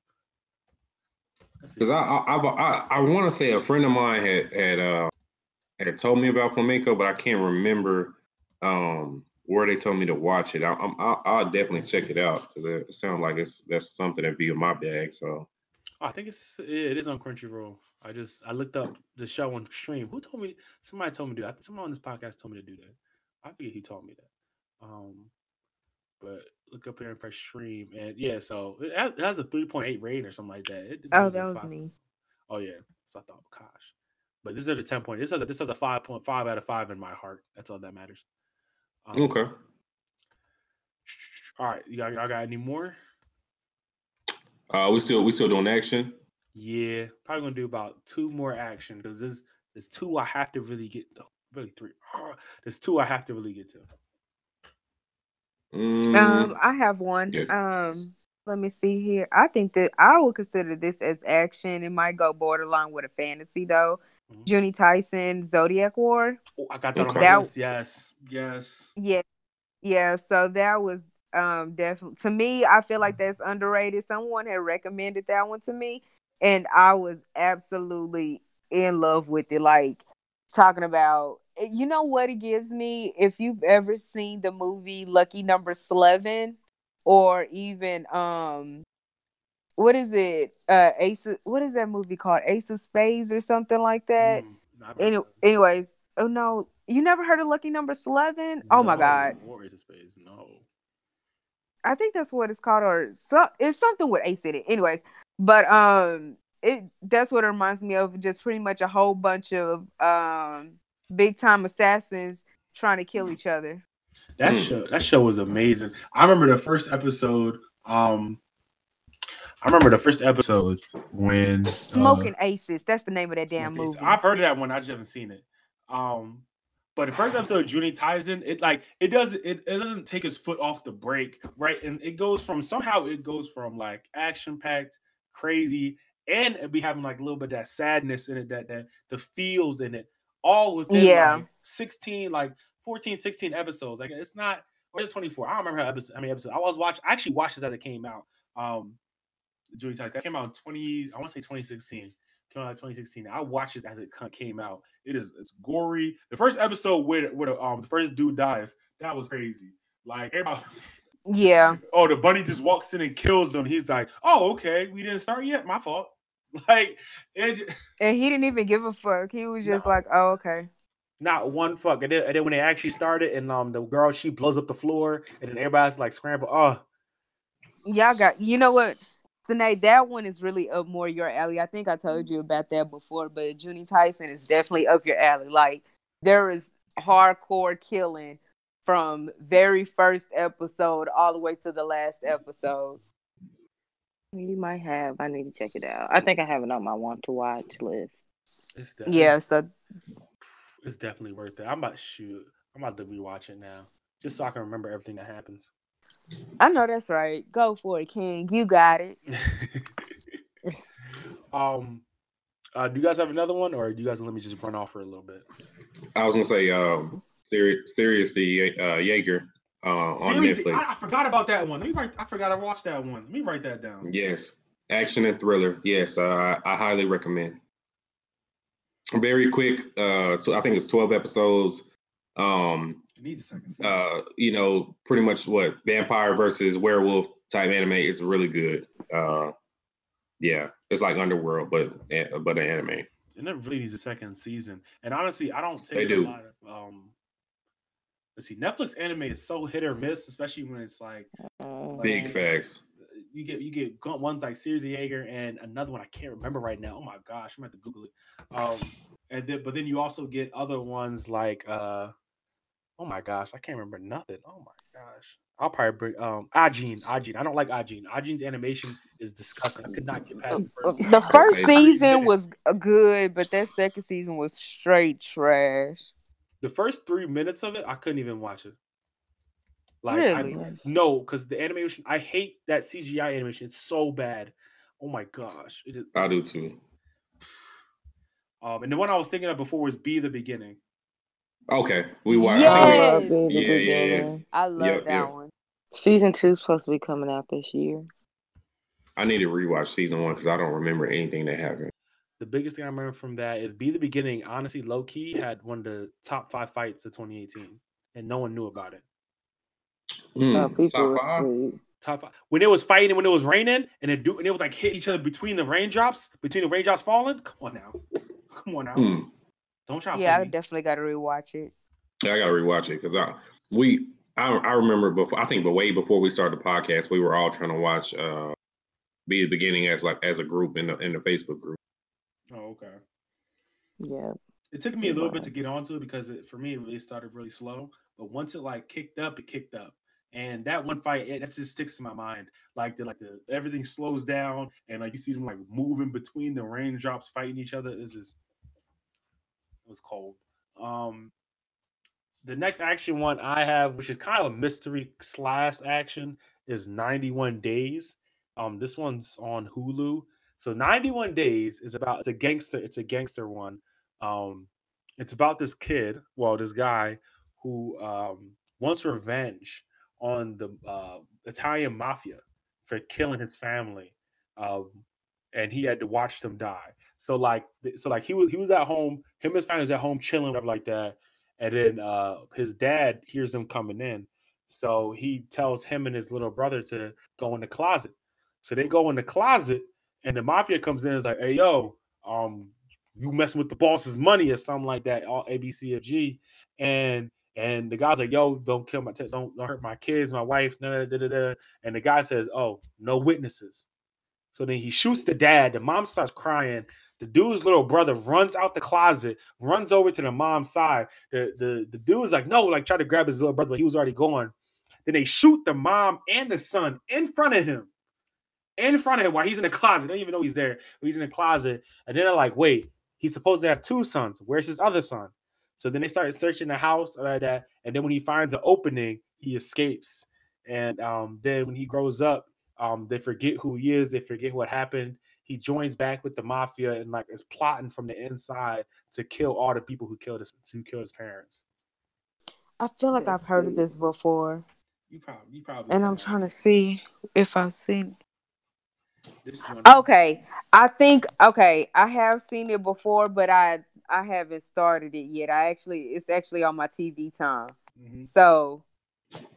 because I I I, I want to say a friend of mine had had uh had told me about flamenco, but I can't remember um where they told me to watch it. I, I'm I'll, I'll definitely check it out because it, sounds like it's that's something that'd be in my bag. So I think it's it is on Crunchyroll. I just I looked up the show on stream. Who told me? Somebody told me to do. that. Someone on this podcast told me to do that. I forget he told me that. Um, but look up here and press stream, and yeah, so it has, a three point eight rating or something like that. It, oh, that was five. me. Oh yeah, so I thought, gosh, but this is a ten point. This has a, this has a five point five out of five in my heart. That's all that matters. Um, okay. All right, y'all, y'all got any more? Uh, we still we still doing action. Yeah, probably gonna do about two more action because there's there's two I have to really get. Really three. *sighs* There's two I have to really get to. Mm. Um, I have one. Yeah. Um, let me see here. I think that I would consider this as action. It might go borderline with a fantasy though. Mm-hmm. Juni Taisen, Zodiac War. Oh, I got that okay. on my list. Yes, yes. Yeah, yeah. So that was um definitely to me i feel like that's underrated someone had recommended that one to me and i was absolutely in love with it like talking about you know what it gives me? If you've ever seen the movie lucky number 11 or even um what is it? Uh ace of, what is that movie called? Ace of spades or something like that? Mm, Any, anyways oh no. You never heard of lucky number 11 no, oh my god. Or ace of spades no. I think that's what it's called, or so it's something with ace in it. Anyways, but um, it that's what it reminds me of. Just pretty much a whole bunch of um big time assassins trying to kill each other. That hmm. show that show was amazing. I remember the first episode. Um, I remember the first episode when Smoking uh, Aces. That's the name of that damn movie. I've heard of that one. I just haven't seen it. Um, but the first episode of Juni Taisen, it like it does it, it doesn't take his foot off the brake, right? And it goes from somehow it goes from like action packed, crazy, and it be having like a little bit of that sadness in it, that that the feels in it, all within yeah. like 16, like 14, 16 episodes. Like it's not or it's 24. I don't remember how episode how many episodes. I was watching, I actually watched this as it came out. Um Juni Taisen that came out in 20, I want to say 2016 came out in 2016. I watched this as it came out. It is it's gory. The first episode where where um the first dude dies, that was crazy. Like everybody, yeah. *laughs* Oh, the bunny just walks in and kills him. He's like, oh okay, we didn't start yet. My fault. *laughs* Like it, *laughs* and he didn't even give a fuck. He was just no. like, oh okay. Not one fuck. And then, and then when they actually started, and um the girl she blows up the floor, and then everybody's like scramble. Oh, y'all got you know what Sinead, that one is really up more your alley. I think I told you about that before, but Juni Taisen is definitely up your alley. Like there is hardcore killing from very first episode all the way to the last episode. You might have. I need to check it out. I think I have it on my want to watch list. It's Yeah, so it's definitely worth it. I'm about to shoot. I'm about to rewatch it now, just so I can remember everything that happens. I know that's right. Go for it, King. You got it. *laughs* um, uh, do you guys have another one, or do you guys let me just run off for a little bit? I was gonna say, um, serious, seriously, uh, Jaeger uh, on Seriously, Netflix. I, I forgot about that one. Let me write, I forgot I watched that one. Let me write that down. Yes, action and thriller. Yes, uh, I highly recommend. Very quick. Uh, so I think it's twelve episodes. Um, It needs a second. season. uh, you know, pretty much what vampire versus werewolf type anime. It's really good. Uh, yeah, it's like Underworld, but eh, but an anime. And it never really needs a second season. And honestly, I don't They take do. a lot of um. Let's see, Netflix anime is so hit or miss, especially when it's like Uh, Big Um, facts. you get you get ones like Sirius Jaeger and another one I can't remember right now. Oh my gosh, I'm gonna have to Google it. Um, and then but then you also get other ones like uh, oh my gosh, I can't remember nothing. Oh my gosh, I'll probably bring um Ajin. Ajin, I don't like Ajin. Ajin's animation is disgusting. I could not get past the first. The first season was uh, good, but that second season was straight trash. The first three minutes of it, I couldn't even watch it. Like I- no, because the animation, I hate that CGI animation. It's so bad. Oh my gosh, it just, I do too. *sighs* Um, and the one I was thinking of before was "Be the Beginning." Okay, we watched. Yes! I love Be the Yeah, yeah, yeah. I love Yep, that yep. one. Season two's supposed to be coming out this year. I need to rewatch season one because I don't remember anything that happened. The biggest thing I remember from that is "Be the Beginning." Honestly, low key had one of the top five fights of 2018, and no one knew about it. Uh, top five. asleep. Top five when it was fighting, when it was raining, and it do, and it was like hitting each other between the raindrops, between the raindrops falling. Come on now, come on now. Hmm. Don't try Yeah, I definitely got to rewatch it. Yeah, I gotta rewatch it because I we I I remember before I think but way before we started the podcast we were all trying to watch uh be the beginning as like as a group in the in the Facebook group. Okay. Yeah. It took me a little bit to get onto it because it, for me it really started really slow. But once it like kicked up, it kicked up. And that one fight, it, that just sticks in my mind. Like the like the everything slows down and like you see them like moving between the raindrops, fighting each other. It's just it was cold. Um the next action one I have, which is kind of a mystery slash action, is 91 Days. Um, this one's on Hulu. So 91 Days is about it's a gangster, it's a gangster one. Um, it's about this kid, well, this guy who um wants revenge on the uh, Italian mafia for killing his family. Um, and he had to watch them die. So like so like he was he was at home, him and his family was at home chilling, whatever like that. And then uh his dad hears them coming in. So he tells him and his little brother to go in the closet. So they go in the closet and the mafia comes in and is like, hey yo, um, you messing with the boss's money or something like that, all A, B, C, F, G. And and the guy's like, yo, don't kill my, don't, don't hurt my kids, my wife, da, da, da, da. And the guy says, oh, no witnesses. So then he shoots the dad. The mom starts crying. The dude's little brother runs out the closet, runs over to the mom's side. The the the dude's like, no, like try to grab his little brother, but he was already gone. Then they shoot the mom and the son in front of him. In front of him while he's in the closet. They don't even know he's there. He's in the closet. And then they're like, wait, he's supposed to have two sons. Where's his other son? So then they started searching the house like that. And then when he finds an opening, he escapes. And um, then when he grows up, um, they forget who he is. They forget what happened. He joins back with the mafia and like is plotting from the inside to kill all the people who killed his who killed his parents. I feel like That's I've heard of this before, You probably, you probably. and I'm trying to see if I've seen. Okay, I think okay, I have seen it before, but I I haven't started it yet. I actually it's actually on my TV time, Mhm. so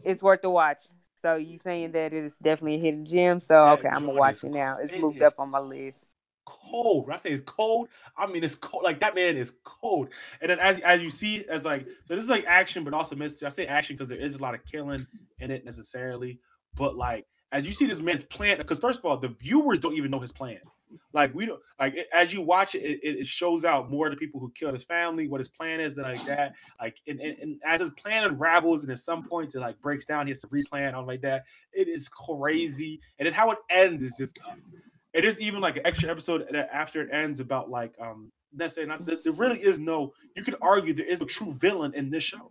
it's worth the watch. So you saying that it is definitely a hidden gem? So okay, I'm gonna watch it now. It's moved up on my list. cold. When I say it's cold, I mean it's cold. Like that man is cold. And then as as you see, as like so this is like action, but also mystery. I say action because there is a lot of killing in it necessarily, but like as you see this man's plan, because first of all, the viewers don't even know his plan. Like we don't like it- as you watch it, it, it shows out more of the people who killed his family, what his plan is, and like that. Like and, and, and as his plan unravels, and at some points it like breaks down, he has to replan, all like that. It is crazy, and then how it ends is just. uh, It is even like an extra episode that after it ends about like um that's saying not there there really is no. You could argue there is no true villain in this show.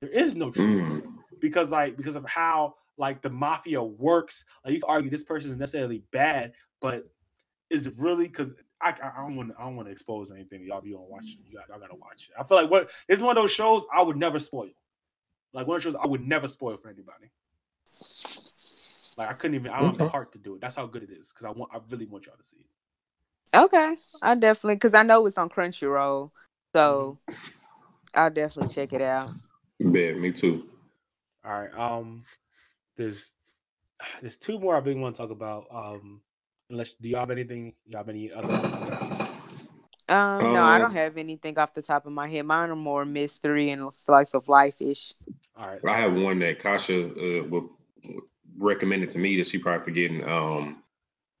There is no true Mm. because like because of how like the mafia works. Like you can argue this person is necessarily bad, but is it really? Because I, I I don't want I don't want to expose anything. Y'all be on watch. You got, y'all gotta watch it. I feel like what this is one of those shows I would never spoil. Like one of those shows I would never spoil for anybody. Like I couldn't even. I don't have the Okay. heart to do it. That's how good it is. Because I want. I really want y'all to see it. Okay, I definitely because I know it's on Crunchyroll, so I'll definitely check it out. Bet, me too. All right. Um, there's there's two more I really want to talk about. Um, unless do y'all have anything? Y'all have any other? Um, no, I don't Um, have anything off the top of my head. Mine are more mystery and slice of life ish. All right. I have one that Kasha uh, would recommended to me that she probably forgetting. Um,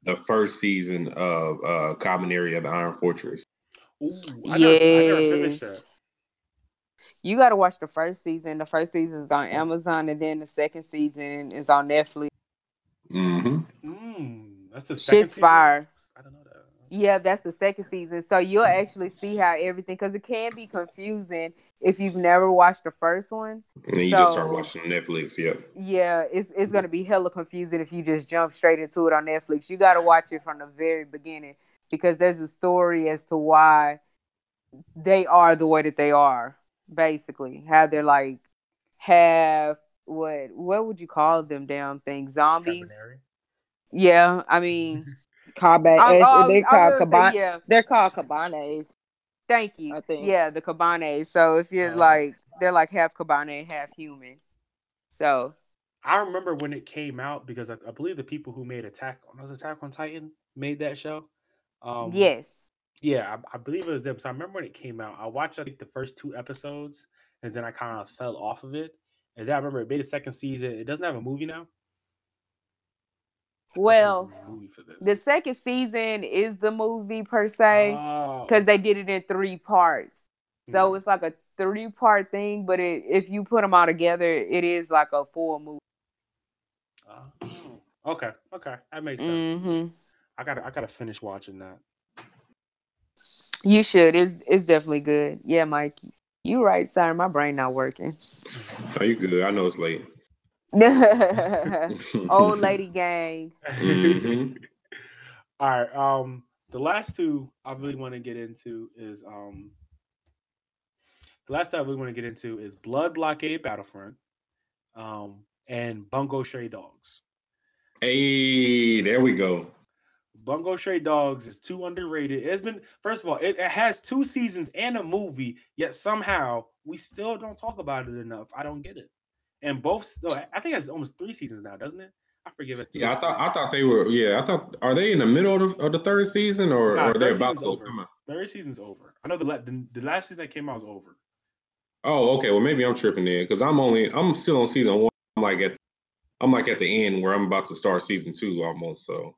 the first season of uh, Kabaneri of the Iron Fortress. Ooh, I never, I never finished that. You got to watch the first season. The first season is on Amazon, and then the second season is on Netflix. hmm Mm, that's the second Shit's season? fire. I don't know that. Yeah, that's the second season. So you'll actually see how everything, because it can be confusing if you've never watched the first one. And then you just start watching Netflix. Yep. Yeah, it's it's gonna be hella confusing if you just jump straight into it on Netflix. You got to watch it from the very beginning because there's a story as to why they are the way that they are. Basically, how they're like half what what would you call them damn things zombies? Kabaneri? Yeah, I mean, *laughs* oh, they I called was gonna kabane. say, yeah. They're called kabanes. Thank you. I think. Yeah, the kabanes. So if you're Uh, like they're like half kabane, half human. So I remember when it came out because I, I believe the people who made Attack on was Attack on Titan made that show. Um, yes. Yeah, I, I believe it was them. So I remember when it came out. I watched I think the first two episodes, and then I kind of fell off of it. And then I remember it made a second season. It doesn't have a movie now. I thought there was Well, movie the second season is the movie per se Oh, because they did it in three parts. So Mhm. it's like a three part thing, but it, if you put them all together, it is like a full movie. oh, okay, okay, that makes sense. hmm I gotta, I gotta finish watching that. You should. It's it's definitely good. Yeah, Mike. You right, sorry, my brain not working. Are you good? I know it's late. *laughs* Old lady gang. Mhm. *laughs* All right. Um, the last two I really want to get into is um, the last two I really want to get into is Blood Blockade Battlefront, um, and Bungo Stray Dogs. Hey, there we go. Bungo Stray Dogs is too underrated. It's been first of all, it, it has two seasons and a movie, yet somehow we still don't talk about it enough. I don't get it. And both, no, I think it's almost three seasons now, doesn't it? I It's two Yeah, I thought. I thought they were. Yeah, I thought. Are they in the middle of the, of the third season, or Nah, are they about to over. come out? Third season's over. I know the, the the last season that came out was over. Oh, okay. Well, maybe I'm tripping there because I'm only. I'm still on season one. I'm like at. I'm like at the end where I'm about to start season two almost. So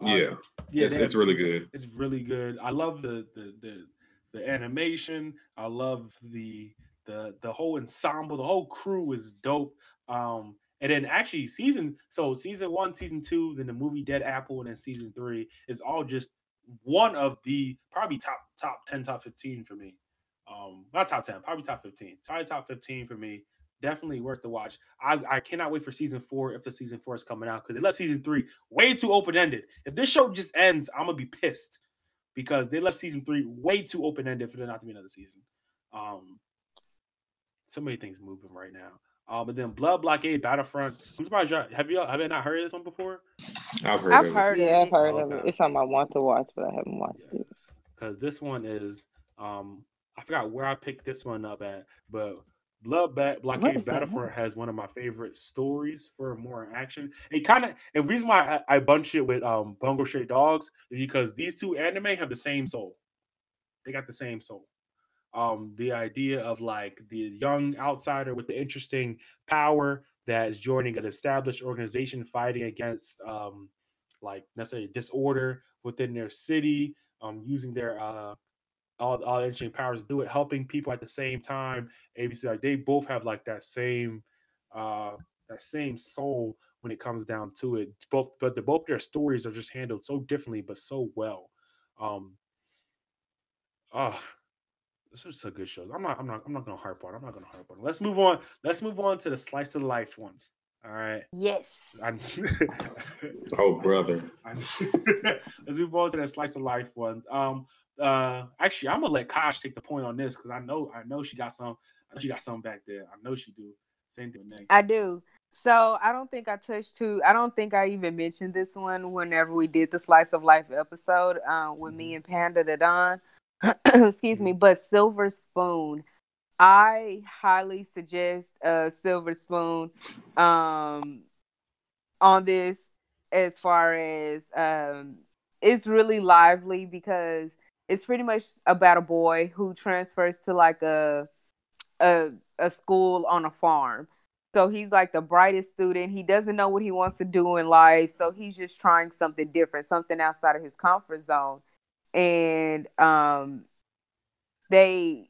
Yeah, yeah, it's, it's have- really good. It's really good. I love the the the, the animation. I love the the the whole ensemble. The whole crew is dope. Um, and then actually season so season one, season two, then the movie Dead Apple, and then season three is all just one of the probably top top ten, top fifteen for me. Um, not top ten, probably top fifteen. Probably top fifteen for me. Definitely worth the watch. I, I cannot wait for season four if the season four is coming out because they left season three way too open ended. If this show just ends, I'm gonna be pissed because they left season three way too open ended for there not to be another season. Um, so many things moving right now. Um, but then Blood Blockade Battlefront. I'm surprised y'all have you have you not heard of this one before? I've heard. I've of heard Yeah, I've it. heard of it. It's something I want to watch, but I haven't watched it. because this one is um I forgot where I picked this one up at, but Blood ba- Blockade Battlefront has one of my favorite stories for more action. It kind of and the reason why I, I bunch it with um Bungo Stray Dogs is because these two anime have the same soul. They got the same soul. Um, the idea of like the young outsider with the interesting power that is joining an established organization fighting against um, like necessarily disorder within their city, um, using their uh, all all engineering powers do it, helping people at the same time. ABC like they both have like that same uh that same soul when it comes down to it. Both but the both their stories are just handled so differently but so well. Um oh this is a good shows. I'm not I'm not I'm not gonna harp on. I'm not gonna harp on. Let's move on. Let's move on to the slice of life ones. All right. Yes. I- *laughs* *laughs* Oh, brother. I- *laughs* Let's move on to the slice of life ones. Um, uh, actually, I'm gonna let Kosh take the point on this because I know, I know she got some, I know she got some back there. I know she do. Same thing with Nate. I do. So I don't think I touched too. I don't think I even mentioned this one whenever we did the slice of life episode uh, with me and Panda the *clears throat* Don. Excuse me, but Silver Spoon. I highly suggest a Silver Spoon um, on this as far as um, it's really lively because it's pretty much about a boy who transfers to like a a a school on a farm. So he's like the brightest student. He doesn't know what he wants to do in life, so he's just trying something different, something outside of his comfort zone. And um they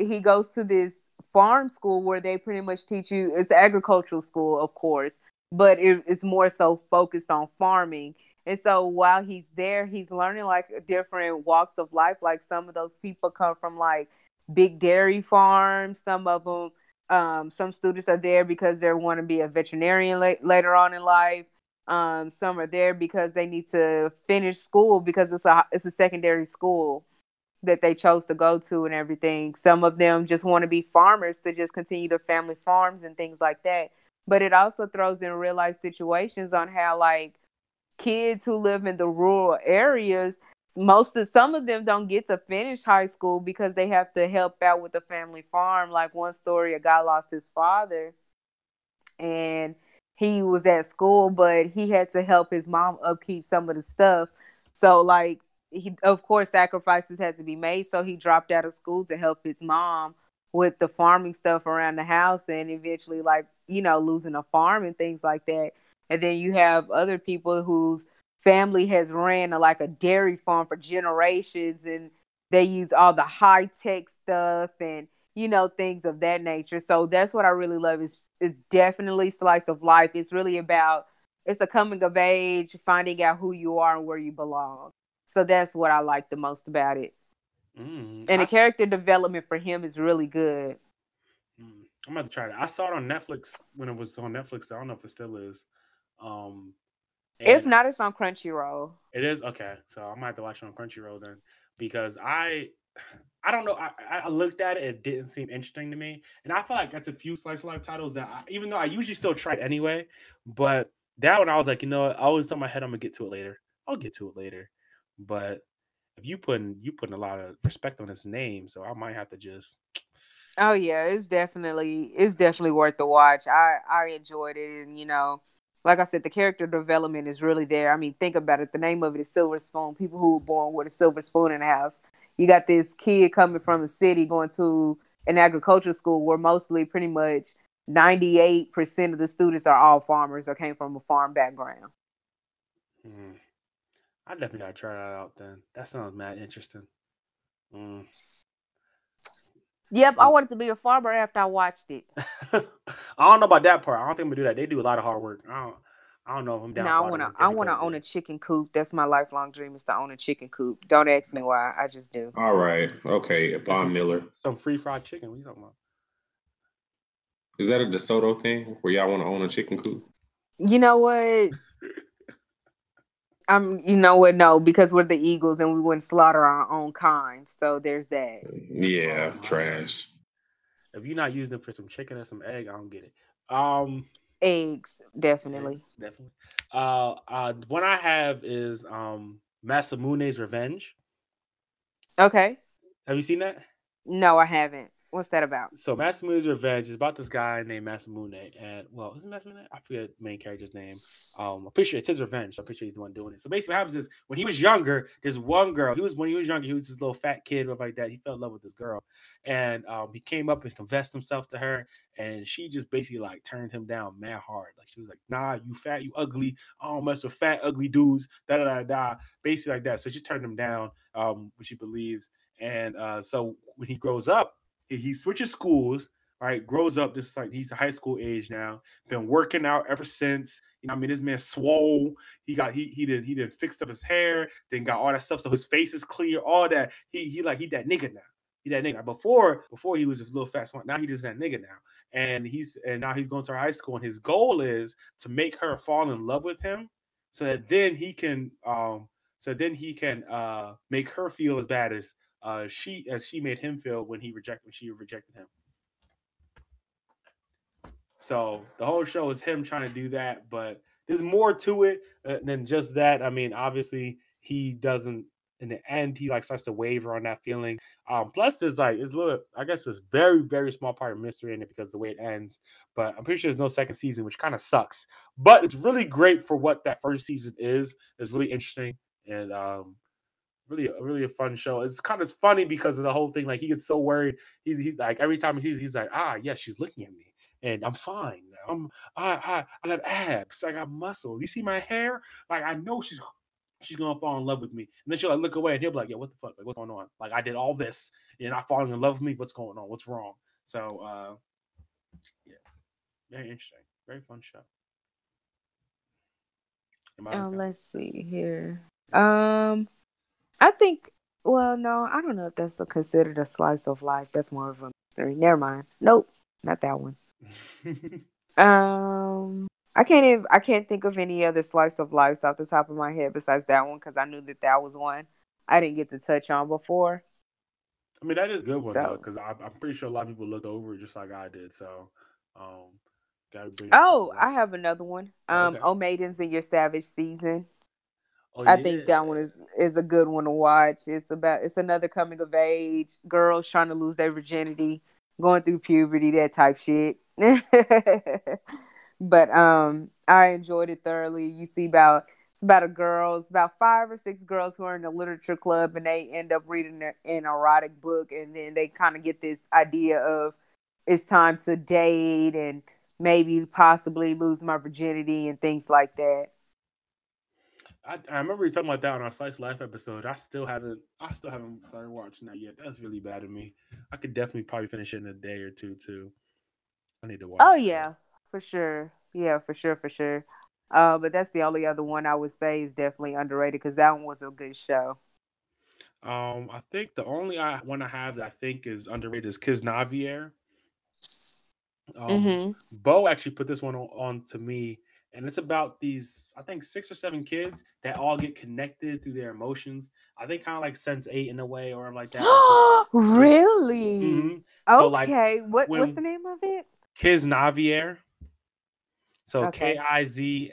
he goes to this farm school where they pretty much teach you it's agricultural school, of course, but it, it's more so focused on farming. And so while he's there, he's learning like different walks of life. Like some of those people come from like big dairy farms. Some of them, um, some students are there because they want to be a veterinarian la- later on in life. Um, some are there because they need to finish school because it's a it's a secondary school that they chose to go to and everything. Some of them just want to be farmers to just continue their family farms and things like that. But it also throws in real life situations on how like kids who live in the rural areas most of some of them don't get to finish high school because they have to help out with the family farm like one story a guy lost his father and he was at school but he had to help his mom upkeep some of the stuff so like he of course sacrifices had to be made. So he dropped out of school to help his mom with the farming stuff around the house and eventually like you know losing a farm and things like that. And then you have other people whose family has ran a, like a dairy farm for generations and they use all the high tech stuff and you know things of that nature. So that's what i really love is is definitely slice of life. It's really about it's a coming of age finding out who you are and where you belong so that's what i like the most about it Mm, and I the character development for him is really good Mm, I'm about to try it. I saw it on Netflix when it was on Netflix. I don't know if it still is. Um, if not it's on crunchyroll it is okay. So I might have to watch it on Crunchyroll then, because I, *sighs* I don't know. I, I looked at it. It didn't seem interesting to me, and I feel like that's a few slice of life titles that, I, even though I usually still try it anyway, but that one I was like, you know, what, I always tell my head I'm gonna get to it later. I'll get to it later, but if you putting you putting a lot of respect on his name, so I might have to just. Oh yeah, it's definitely it's definitely worth the watch. I I enjoyed it, and you know, like I said, the character development is really there. I mean, think about it. The name of it is Silver Spoon. People who were born with a silver spoon in the house. You got this kid coming from the city going to an agricultural school where mostly pretty much ninety eight percent of the students are all farmers or came from a farm background. Mm. I definitely gotta try that out then. That sounds mad interesting. Mm. Yep, I wanted to be a farmer after I watched it. *laughs* I don't know about that part. I don't think I'm gonna do that. They do a lot of hard work. I don't. I don't know if I'm down. No, I wanna I wanna own a chicken coop. That's my lifelong dream is to own a chicken coop. Don't ask me why. I just do. All right. Okay. Von Miller. some free fried chicken. What are you talking about? Is that a DeSoto thing where y'all want to own a chicken coop? You know what? *laughs* I'm. You know what? No, because we're the Eagles and we wouldn't slaughter our own kind. So there's that. Yeah, my trash. If you're not using it for some chicken and some egg, I don't get it. Um, Eggs, definitely. yes, definitely. Uh, uh, one I have is um Masamune's Revenge. Okay. Have you seen that? No, I haven't. What's that about? So Masamune's Revenge is about this guy named Masamune, and well, isn't Masamune? I forget the main character's name. Um, I'm pretty sure it's his revenge. So I'm pretty sure he's the one doing it. So basically, what happens is when he was younger, there's one girl. He was when he was younger, he was this little fat kid, stuff like that. He fell in love with this girl, and um, he came up and confessed himself to her, and she just basically like turned him down mad hard. Like she was like, "Nah, you fat, you ugly. I don't mess with fat, ugly dudes." Da da da da. Basically like that. So she turned him down, um, which she believes. And uh, so when he grows up he switches schools, right? Grows up. This is like he's a high school age now. Been working out ever since. You know, I mean, this man swole. He got he he did he did fixed up his hair, then got all that stuff, so his face is clear. All that he he like he that nigga now. He that nigga. Before before he was a little fat. Now he just that nigga now, and he's and now he's going to high school, and his goal is to make her fall in love with him, so that then he can um so then he can uh make her feel as bad as uh, she as she made him feel when he rejected when she rejected him. So the whole show is him trying to do that, but there's more to it uh, than just that. I mean, obviously he doesn't. In the end, he like starts to waver on that feeling. Um, plus, there's like it's a little, I guess, it's very very small part of mystery in it because the way it ends. But I'm pretty sure there's no second season, which kind of sucks. But it's really great for what that first season is. It's really interesting, and um, really a really a fun show. It's kind of funny because of the whole thing. Like he gets so worried. He's, he's like every time he sees, he's like, ah, yeah, she's looking at me, and I'm fine. I'm I I I got abs. I got muscle. You see my hair? Like I know she's she's gonna fall in love with me. And then she'll like look away and he'll be like, yeah, what the fuck? Like what's going on? Like I did all this and you're not falling in love with me. What's going on? What's wrong? So uh yeah, very interesting. Very fun show. Oh, let's see here. Um, I think. Well, no, I don't know if that's a, considered a slice of life. That's more of a mystery. Never mind. Nope, not that one. *laughs* um, I can't even. I can't think of any other slice of life off the top of my head besides that one because I knew that that was one I didn't get to touch on before. I mean, that is a good one so, though, because I'm pretty sure a lot of people looked over it just like I did. So, um, gotta bring. Oh, I have another one. Um, okay. Oh Maidens in Your Savage Season. Oh, I yeah. think that one is is a good one to watch. It's about it's another coming of age, girls trying to lose their virginity, going through puberty, that type shit. *laughs* but um I enjoyed it thoroughly. You see about it's about a girl, it's about five or six girls who are in the literature club and they end up reading an erotic book and then they kind of get this idea of it's time to date and maybe possibly lose my virginity and things like that. I, I remember you talking about that on our Slice Life episode. I still haven't I still haven't started watching that yet. That's really bad of me. I could definitely probably finish it in a day or two too. I need to watch. Oh yeah, for sure. Yeah, for sure, for sure. Uh, but that's the only other one I would say is definitely underrated because that one was a good show. Um, I think the only I, one I have that I think is underrated is Kiznavier. Um, mm-hmm. Bo actually put this one on, on to me and it's about these i think six or seven kids that all get connected through their emotions. I think kind of like sense eight in a way or like that. *gasps* Really? Mm-hmm. so okay like what, what's the name of it? Kiznavier so okay. k-i-z-n-a-v-i-e-r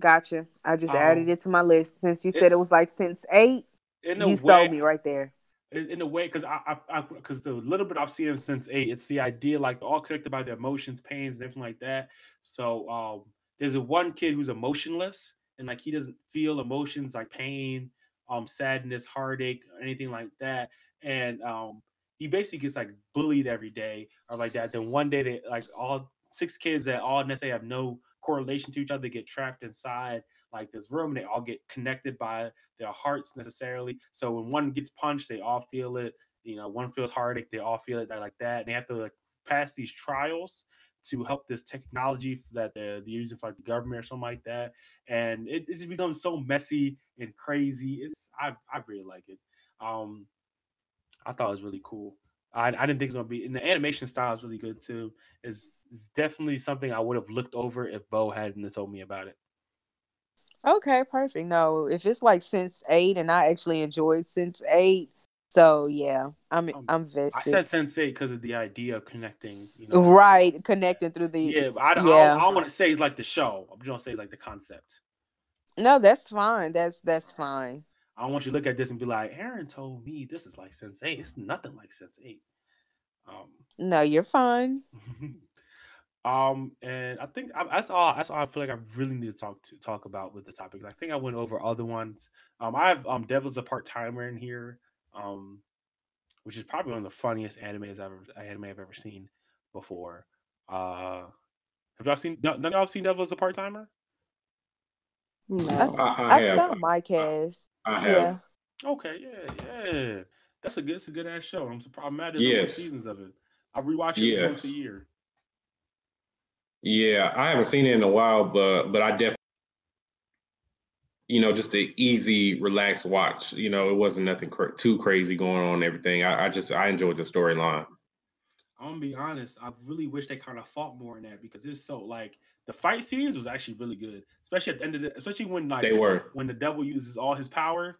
gotcha. I just um, added it to my list since you said it was like since eight. you way, sold me right there in a way because I i because the little bit I've seen him since eight, it's the idea like all connected by their emotions, pains, and everything like that. So um, there's a one kid who's emotionless and like he doesn't feel emotions like pain, um, sadness, heartache, anything like that, and um, he basically gets like bullied every day or like that. Then one day they like all six kids that all necessarily have no correlation to each other They get trapped inside like this room. and They all get connected by their hearts necessarily. So when one gets punched, they all feel it. You know, one feels heartache, they all feel it like that. And they have to like pass these trials to help this technology that they're, they're using for like the government or something like that. And it, it just becomes so messy and crazy. It's I I really like it. Um, I thought it was really cool. I, I didn't think it was gonna be and the animation style is really good too. Is is definitely something I would have looked over if Bo hadn't told me about it. Okay, perfect. No, if it's like since eight, and I actually enjoyed since eight, so yeah, I'm um, I'm vested. I said since eight because of the idea of connecting. You know? Right, connecting through the yeah. I, don't, yeah. I, I, want to say it's like the show. I'm just gonna say like the concept. No, that's fine. That's that's fine. I don't want you to look at this and be like, Aaron told me this is like Sense Eight. It's nothing like Sense Eight. Um, No, you're fine. *laughs* um, and I think I, that's all. That's all I feel like I really need to talk to talk about with this topic. I think I went over other ones. Um, I have um, Devil's a part timer in here. Um, which is probably one of the funniest animes I've ever anime I've ever seen before. Uh, have y'all seen? None of y'all seen Devil as a part timer? No. I, I I have. thought my has. I have. Yeah. Okay, yeah, yeah. That's a good, it's a good ass show. I'm surprised. I'm mad there's Yes. seasons of it. I rewatch it once a year. Yeah, I haven't seen it in a while, but but I definitely, you know, just an easy, relaxed watch. You know, it wasn't nothing cra- too crazy going on. and Everything. I, I just I enjoyed the storyline. I'm gonna be honest. I really wish they kind of fought more in that because it's so like the fight scenes was actually really good, especially at the end of the, especially when like They were. when the devil uses all his power.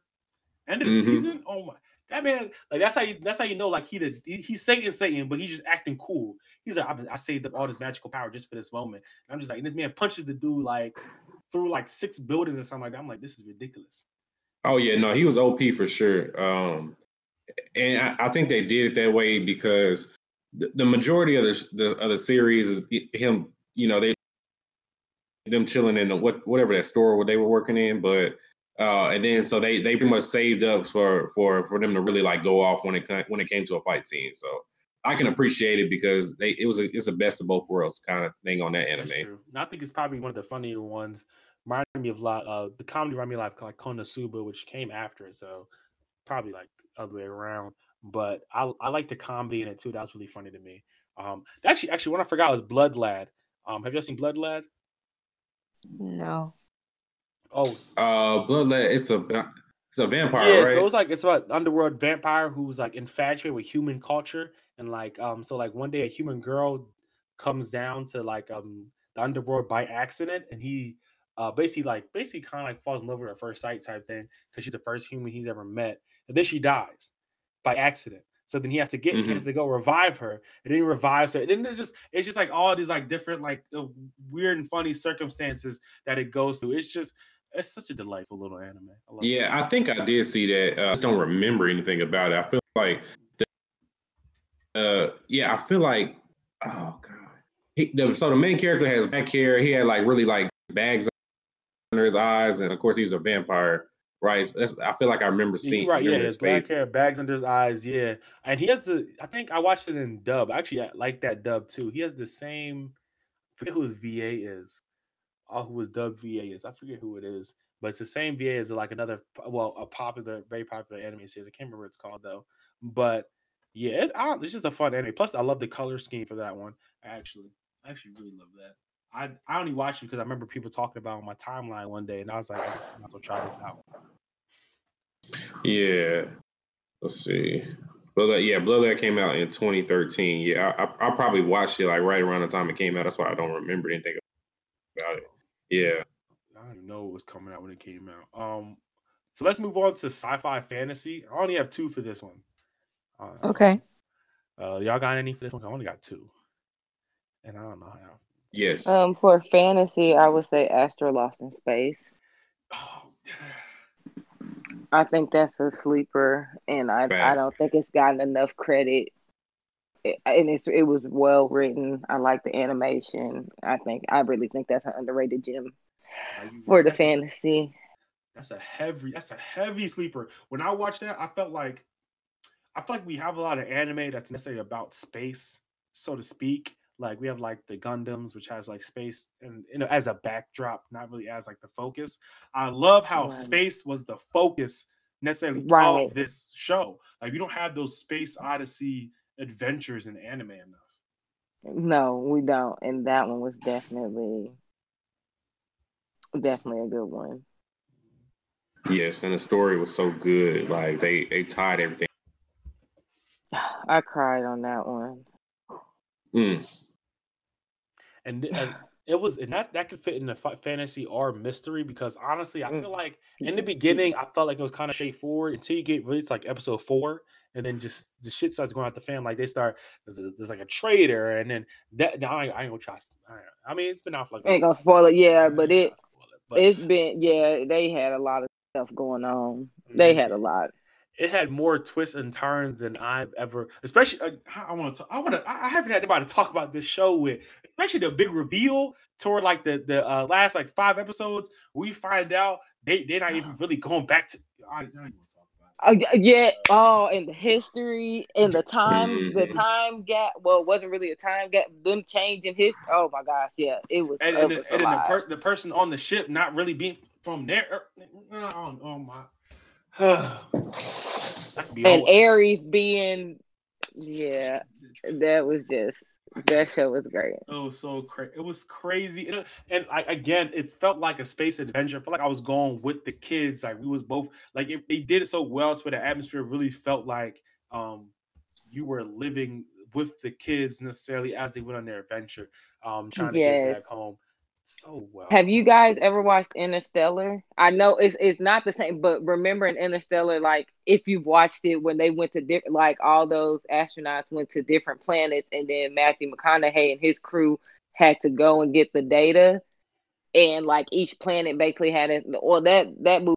End of the Mhm. season, oh my, that man, like that's how you that's how you know like he the he, he's Satan Satan, but he's just acting cool. He's like I, I saved up all this magical power just for this moment. And I'm just like and this man punches the dude like through like six buildings or something like that. I'm like this is ridiculous. Oh yeah, no, he was OP for sure. Um, and I, I think they did it that way because the, the majority of the, the of the series is him. You know, they them chilling in the, what whatever that store where they were working in, but uh, and then so they they pretty much saved up for for for them to really like go off when it when it came to a fight scene. So I can appreciate it because they it was a it's a best of both worlds kind of thing on that anime. And I think it's probably one of the funnier ones. Reminded me of a lot. Uh, the comedy reminded me of like, like Konosuba, which came after it, so probably like other way around. But I I like the comedy in it too. That was really funny to me. Um, actually, actually, one I forgot was Blood Lad. Um, have you seen Blood Lad? No. Oh, Uh, Blood Lad, it's a it's a vampire, yeah. right? So it's like it's about an underworld vampire who's like infatuated with human culture, and like um, so like one day a human girl comes down to like um the underworld by accident, and he uh basically like basically kind of like falls in love with her first sight type thing because she's the first human he's ever met, and then she dies by accident. So then he has to get he has to go revive her, and then he revives her. And then there's just it's just like all these like different like uh, weird and funny circumstances that it goes through. It's just it's such a delightful little anime. I love it. Yeah, I think I did see that. Uh, I just don't remember anything about it. I feel like, the, uh, yeah, I feel like, oh god. He, the, so the main character has back hair. He had like really like bags under his eyes, and of course he's a vampire, right? That's, I feel like I remember seeing right. Yeah, his black face. hair, bags under his eyes. Yeah, and he has the. I think I watched it in dub. I actually, I like that dub too. He has the same. I forget who his VA is. Or who his dub VA is. I forget who it is, but it's the same VA as like another. Well, a popular, very popular anime series. I can't remember what it's called though. But yeah, it's it's just a fun anime. Plus, I love the color scheme for that one. Actually, I actually really love that. I I only watched it because I remember people talking about it on my timeline one day, and I was like, I might as well try this out. Yeah, let's see. Blood Lad, yeah, Blood Lad came out in 2013. Yeah, I, I, I probably watched it like right around the time it came out. That's why I don't remember anything about it. Yeah. I didn't know it was coming out when it came out. Um, so let's move on to sci-fi fantasy. I only have two for this one. Uh, Okay. Uh, y'all got any for this one? I only got two, and I don't know how. Yes. Um, for fantasy, I would say Astra Lost in Space. Oh, I think that's a sleeper, and I I don't think it's gotten enough credit. It, and it's it was well written. I like the animation. I think I really think that's an underrated gem for the that's a- fantasy. That's a heavy. That's a heavy sleeper. When I watched that, I felt like, I feel like we have a lot of anime that's necessarily about space, so to speak. Like we have like the Gundams, which has like space and you know as a backdrop, not really as like the focus. I love how Right. space was the focus necessarily Right. of this show. Like we don't have those space odyssey adventures in anime enough. No, we don't, and that one was definitely definitely a good one. Yes, and the story was so good. Like they they tied everything. *sighs* I cried on that one. Mm. And, and *sighs* it was and that that could fit in the fantasy or mystery because honestly i Mm. feel like in the beginning i felt like it was kind of straightforward until you get really to like episode four and then just the shit starts going out the fan like they start there's, there's like a traitor and then that now I, ain't- I ain't gonna try I, I mean it's been for like Ain't gonna spoil it, yeah, but it try to spoil it, but it's been yeah. They had a lot of stuff going on. They had a lot. It had more twists and turns than I've ever, especially. Uh, I want to. I want to. I haven't had anybody to talk about this show with, especially the big reveal toward like the the uh, last like five episodes. We find out they they're not even really going back to. I, I uh, yeah. Oh, and the history and the time, the mm-hmm. time gap. Well, it wasn't really a time gap. Them changing his. Oh my gosh, yeah, it was. And, and, and, and the, per, the, person on the ship not really being from there. Er, oh, oh my. *sighs* *sighs* and Aries being, yeah, that was just that show was great. It was so crazy. It was crazy, and, and I, again, it felt like a space adventure. I felt like I was going with the kids. Like we was both like it, they did it so well to where the atmosphere really felt like um you were living with the kids necessarily as they went on their adventure, um trying to yes. get back home so well. Have you guys ever watched Interstellar? I know it's it's not the same, but remember in Interstellar, like if you've watched it when they went to different, like all those astronauts went to different planets, and then Matthew McConaughey and his crew had to go and get the data, and like each planet basically had it. Or that that movie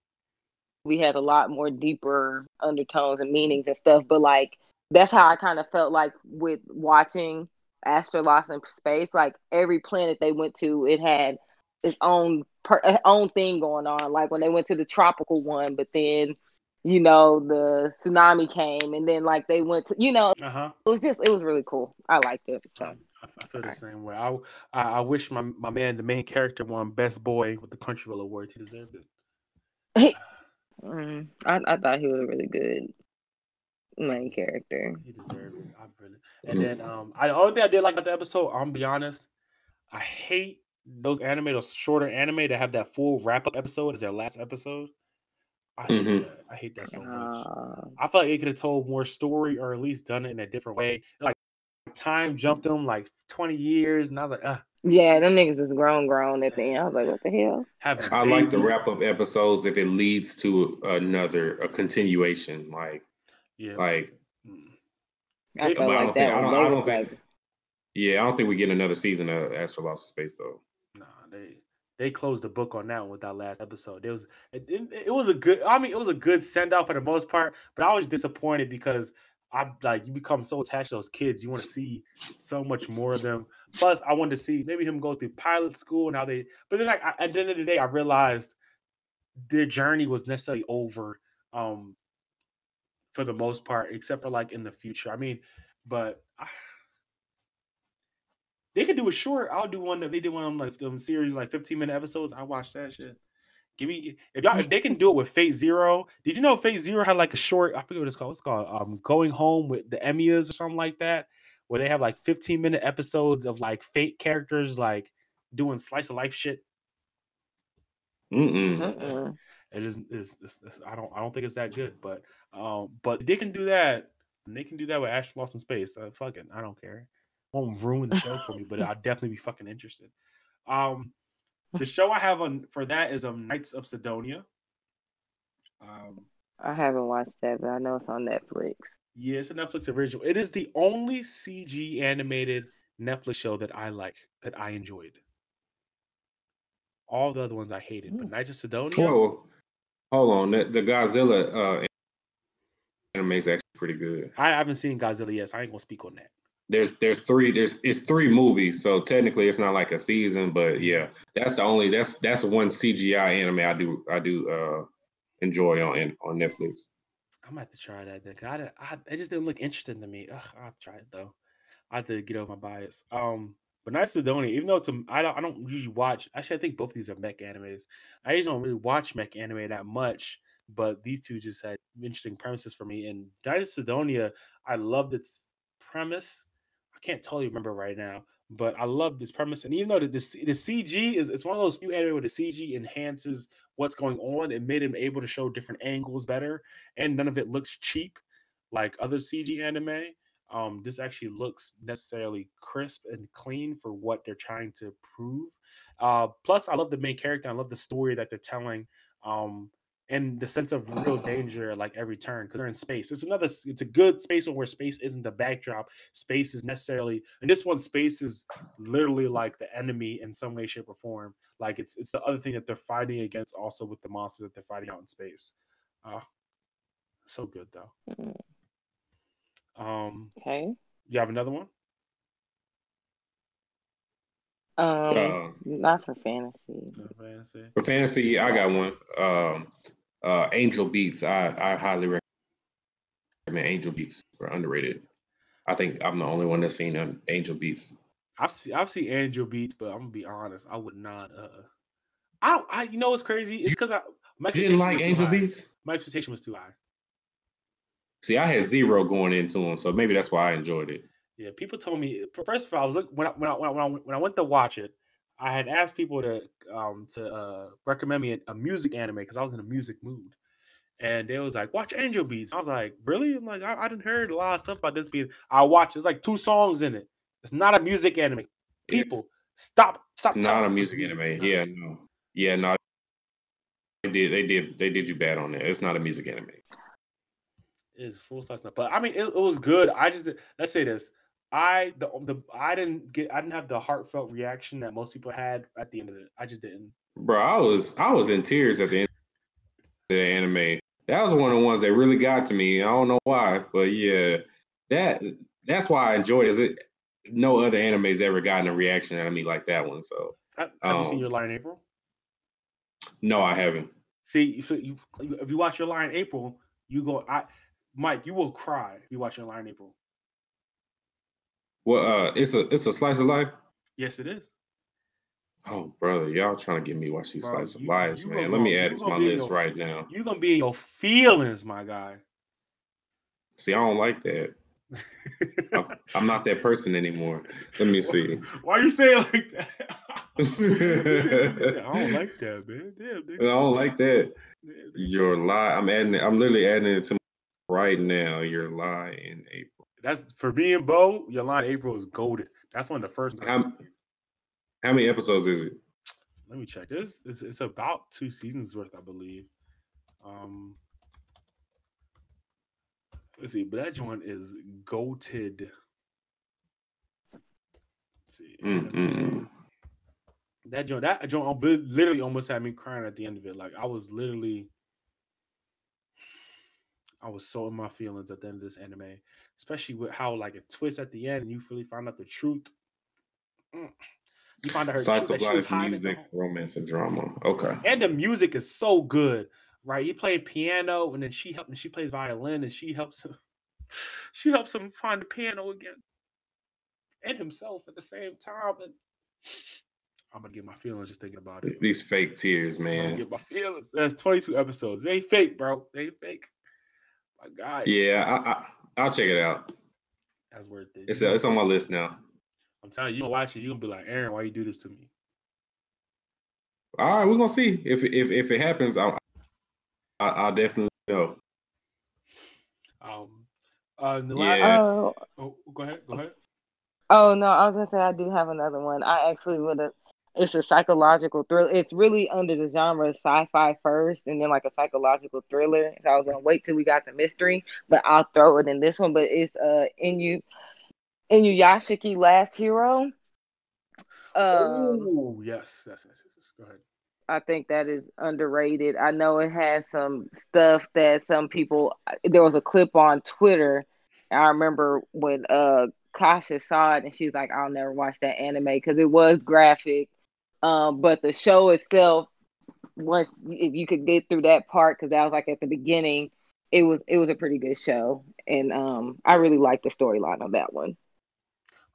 we had a lot more deeper undertones and meanings and stuff, but like that's how I kind of felt like with watching Astra Lost in space, like every planet they went to, it had its own per, own thing going on. Like when they went to the tropical one, but then you know the tsunami came, and then like they went to you know uh-huh. it was just it was really cool. I liked it. So. I feel the same way. I, I, I wish my, my man, the main character, won Best Boy with the Crunchyroll Award. He deserved it. *sighs* mm, I, I thought he was really good main character. He deserved it. I really. And then um, I the only thing I did like about the episode, I'm be honest, I hate those anime, those shorter anime that have that full wrap up episode as their last episode. I hate, mm-hmm. that. I hate that so much. Uh, I felt like it could have told more story or at least done it in a different way. Like time jumped them like 20 years, and I was like, ah. Yeah, them niggas is grown, grown at the end. I was like, what the hell? I like the wrap up episodes if it leads to another a continuation. Like yeah. Like, I felt like that. I don't, I don't think. Yeah, I don't think we get another season of Astra Lost in Space though. Nah, they they closed the book on that one with that last episode. It was it, it, it was a good. I mean, it was a good send off for the most part, but I was disappointed because I like you become so attached to those kids. You want to see so much more of them. Plus, I wanted to see maybe him go through pilot school and how they. But then, like at the end of the day, I realized their journey was necessarily over. Um, for the most part, except for like in the future. I mean, but uh, they could do a short. I'll do one that they did one on like them series like 15 minute episodes. I watched that shit. Give me if y'all if they can do it with Fate Zero. Did you know Fate Zero had like a short? I forget what it's called. It's called um Going Home with the Emiyas or something like that, where they have like 15 minute episodes of like Fate characters like doing slice of life shit. Mm-mm. It is, it's, it's, it's, I don't I don't think it's that good, but um, but they can do that. And they can do that with Ash Lost in Space. Uh, fuck it, I don't care. Won't ruin the show for me, but I'll definitely be fucking interested. Um, the show I have on for that is um Knights of Sidonia. Um, I haven't watched that, but I know it's on Netflix. Yeah, it's a Netflix original. It is the only CG animated Netflix show that I like that I enjoyed. All the other ones I hated, but hmm. Knights of Sidonia. Whoa, hold on. The, the Godzilla uh, anime is actually pretty good. I haven't seen Godzilla yet, so I ain't gonna speak on that. There's there's three there's it's three movies, so technically it's not like a season, but yeah, that's the only that's that's one CGI anime I do I do uh enjoy on on Netflix. I might have to try that then. I, I it just didn't look interesting to me. Ugh, I'll try it though. I have to get over my bias. Um, but of Sidonia, even though it's a, I don't I don't usually watch. Actually, I think both of these are mech animes. I usually don't really watch mech anime that much but these two just had interesting premises for me. And of Sidonia, I loved its premise. I can't totally remember right now, but I love this premise. And even though the, the, the CG is it's one of those few anime where the CG enhances what's going on, it made him able to show different angles better, and none of it looks cheap like other CG anime. Um, this actually looks necessarily crisp and clean for what they're trying to prove. Uh, plus, I love the main character. I love the story that they're telling. Um, and the sense of real danger like every turn because they're in space. It's another. It's a good space one where space isn't the backdrop. Space is necessarily, and this one space is literally like the enemy in some way, shape, or form. Like it's it's the other thing that they're fighting against, also with the monsters that they're fighting out in space. Uh, so good though. Um, Okay. you have another one? Um, Uh, not for fantasy. No, fantasy. For fantasy, I got one. Um, uh, Angel Beats. I I highly recommend I mean Angel Beats for underrated. I think I'm the only one that's seen um, Angel Beats. I've seen I've seen Angel Beats, but I'm gonna be honest, I would not. uh I don't. I you know what's crazy? It's because I my You didn't like Angel high. Beats? My expectation was too high. See, I had zero going into them, so maybe that's why I enjoyed it. Yeah, people told me first of all, I was look when I when I, when I, when I, went- when I went to watch it, I had asked people to um to uh recommend me a, a music anime because I was in a music mood, and they was like, "Watch Angel Beats." I was like, "Really?" I'm like, I, I didn't heard a lot of stuff about this being. I watched. It's like two songs in it. It's not a music anime. Yeah. People, stop, stop. It's not a music anime. Not. Yeah, no. Yeah, no. They did. They did. They did you bad on that. It's not a music anime. Is full size stuff. But I mean, it, it was good. I just let's say this. I the the I didn't get I didn't have the heartfelt reaction that most people had at the end of it. I just didn't. Bro, I was I was in tears at the end of the anime. That was one of the ones that really got to me. I don't know why, but yeah, that that's why I enjoyed it. Is it no other anime's ever gotten a reaction out of me like that one. So Have, have you seen Um, Your Lie in April? no, I haven't. See, if you if you watch Your Lie in April, you go. I Mike, you will cry if you watch Your Lie in April. Well, uh, it's a it's a slice of life. Yes, it is. Oh, brother, y'all trying to get me watch these Bro, slice of you- lives, you man. Let go- me add it to my list your- right now. You're gonna be in your feelings, my guy. See, I don't like that. *laughs* I'm, I'm not that person anymore. Let me see. Why you saying like *laughs* *laughs* that? I don't like that, man. Damn, I don't like that. Damn. Your lie. I'm adding it. I'm literally adding it to my right now. Your lie in April. That's for me and Bo. Your Lie in April is golden. That's one of the first. How, how many episodes is it? Let me check. This it's, it's about two seasons worth, I believe. Um, let's see, but that joint is goated. See, Mm, mm, mm. that joint, that joint literally almost had me crying at the end of it. Like I was literally, I was so in my feelings at the end of this anime, especially with how like it twists at the end and you really find out the truth. Mm. You find out her Slice of life, hiding at the music, romance, and drama. Okay. and the music is so good, right? He played piano, and then she helped, and she plays violin, and she helps him. *sighs* She helps him find the piano again, and himself at the same time. And *sighs* I'm gonna get my feelings just thinking about it. These fake tears, I'm man. get my feelings. That's 22 episodes. They ain't fake, bro. They ain't fake. My God, Yeah, I, I, I'll check it out. that's worth it. It's You it's on my list now. I'm telling you, you gonna watch it. You gonna be like, Aaron, why you do this to me? All right, we're gonna see if if if it happens. I'll I, I'll definitely know. Um, uh, the last. Yeah. Oh, Oh, go ahead. Go ahead. oh no, I was gonna say I do have another one. I actually would have. It's a psychological thriller. It's really under the genre of sci-fi first, and then like a psychological thriller. So I was gonna wait till we got the mystery, but I'll throw it in this one. But it's uh Inu Inuyashiki Last Hero. Um, oh, yes, yes, yes, yes, yes. Go ahead. I think that is underrated. I know it has some stuff that some people. There was a clip on Twitter. I remember when uh Kasha saw it and she's like, "I'll never watch that anime because it was graphic." Um, but the show itself, once if you could get through that part, because that was like at the beginning, it was it was a pretty good show, and um, I really liked the storyline on that one.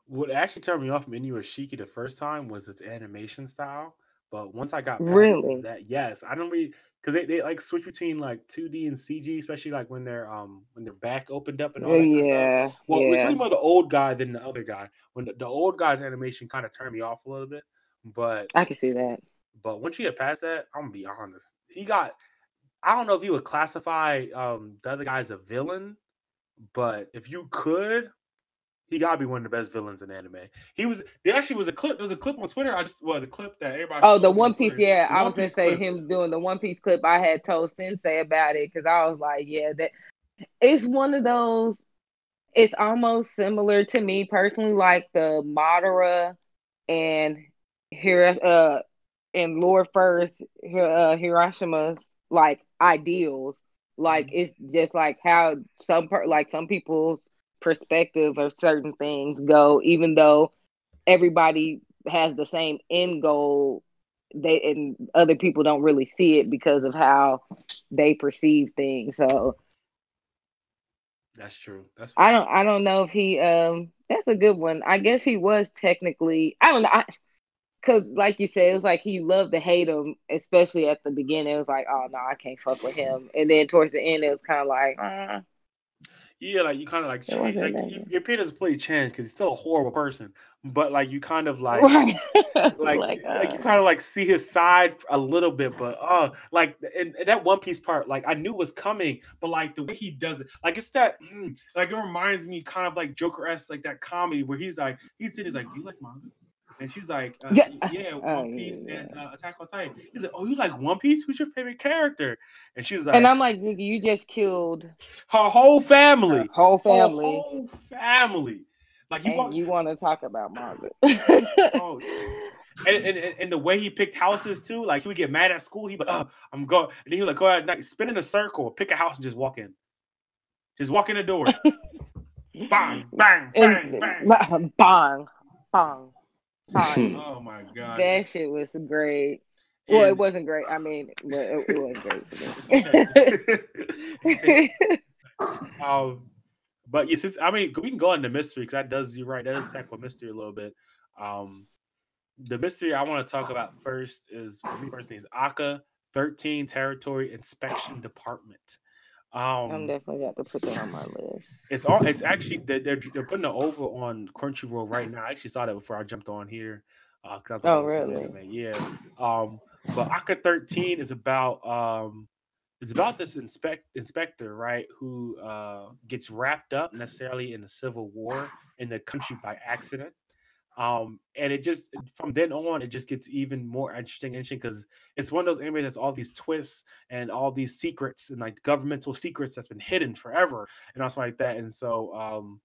What actually turned me off from Inuyashiki the first time was its animation style. But once I got past Really? that, yes, I don't really because they, they like switch between like 2D and CG, especially like when they're um when their back opened up and all that. kind of stuff. yeah, Well, it's yeah. really more the old guy than the other guy. When the, the old guy's animation kind of turned me off a little bit, but I can see that. but once you get past that, I'm gonna be honest. He got I don't know if you would classify um the other guy as a villain, but if you could, He gotta be one of the best villains in anime. He was. There actually was a clip. There was a clip on Twitter. I just well, the clip that everybody. Oh, the posted on One Piece. Twitter. Yeah, The I was gonna say clip. him doing the One Piece clip. I had told Sensei about it because I was like, yeah, that it's one of those. It's almost similar to me personally, like the Madara and here uh and Lord First uh, Hashirama's like ideals. Like it's just like how some per- like some people's perspective of certain things go, even though everybody has the same end goal they and other people don't really see it because of how they perceive things so That's true. That's i don't i don't know if he um that's a good one i guess he was technically i don't know I, Cause like you said, it was like he loved to hate him, especially at the beginning. It was like, oh no, I can't fuck with him. And then towards the end, it was kind of like, uh, Yeah, like you kind of like, It wasn't like you, your opinion doesn't play chance because he's still a horrible person. But like you kind of like, right. *laughs* like, like, like, uh, you kind of like see his side a little bit, but uh, like and, and that One Piece part, like I knew was coming, but like the way he does it, like it's that, mm, like it reminds me kind of like Joker esque, like that comedy where he's like, he's sitting, he's like, "Do you like manga?" And she's like, uh, Yeah. "Yeah, *laughs* One Oh, Piece yeah. and uh, Attack on Titan." He's like, "Oh, you like One Piece? Who's your favorite character?" And she was like, and I'm like, nigga, you just killed "Her whole her family, whole Her family, whole family." Like he and walked, you want to talk about manga. *laughs* Oh, and, and, and- the way he picked houses too, like he would get mad at school. He'd be like, oh, I'm going. And he would like go out at night, spin in a circle, pick a house, and just walk in. Just walk in the door. *laughs* bang, bang, bang, bang. bang, bang, bang. *laughs* Oh my god. that shit was great. Well, it wasn't great. I mean, but it, it *laughs* was great. *laughs* Um, but yeah, since I mean, we can go into mystery because that does you're right. That does tackle mystery a little bit. Um, the mystery I want to talk about first is for me personally is ACCA 13 Territory Inspection Department. I'm Um, definitely got to put that on my list. it's all. It's actually they're, they're they're putting it over on Crunchyroll right now. I actually saw that before I jumped on here. Uh, 'cause I thought Oh, really? anime, Yeah. Um, but ACCA 13 is about um, it's about this inspect inspector right who uh gets wrapped up necessarily in the civil war in the country by accident. Um, and it just from then on, it just gets even more interesting, interesting because it's one of those animes that's all these twists and all these secrets and like governmental secrets that's been hidden forever and also like that. And so um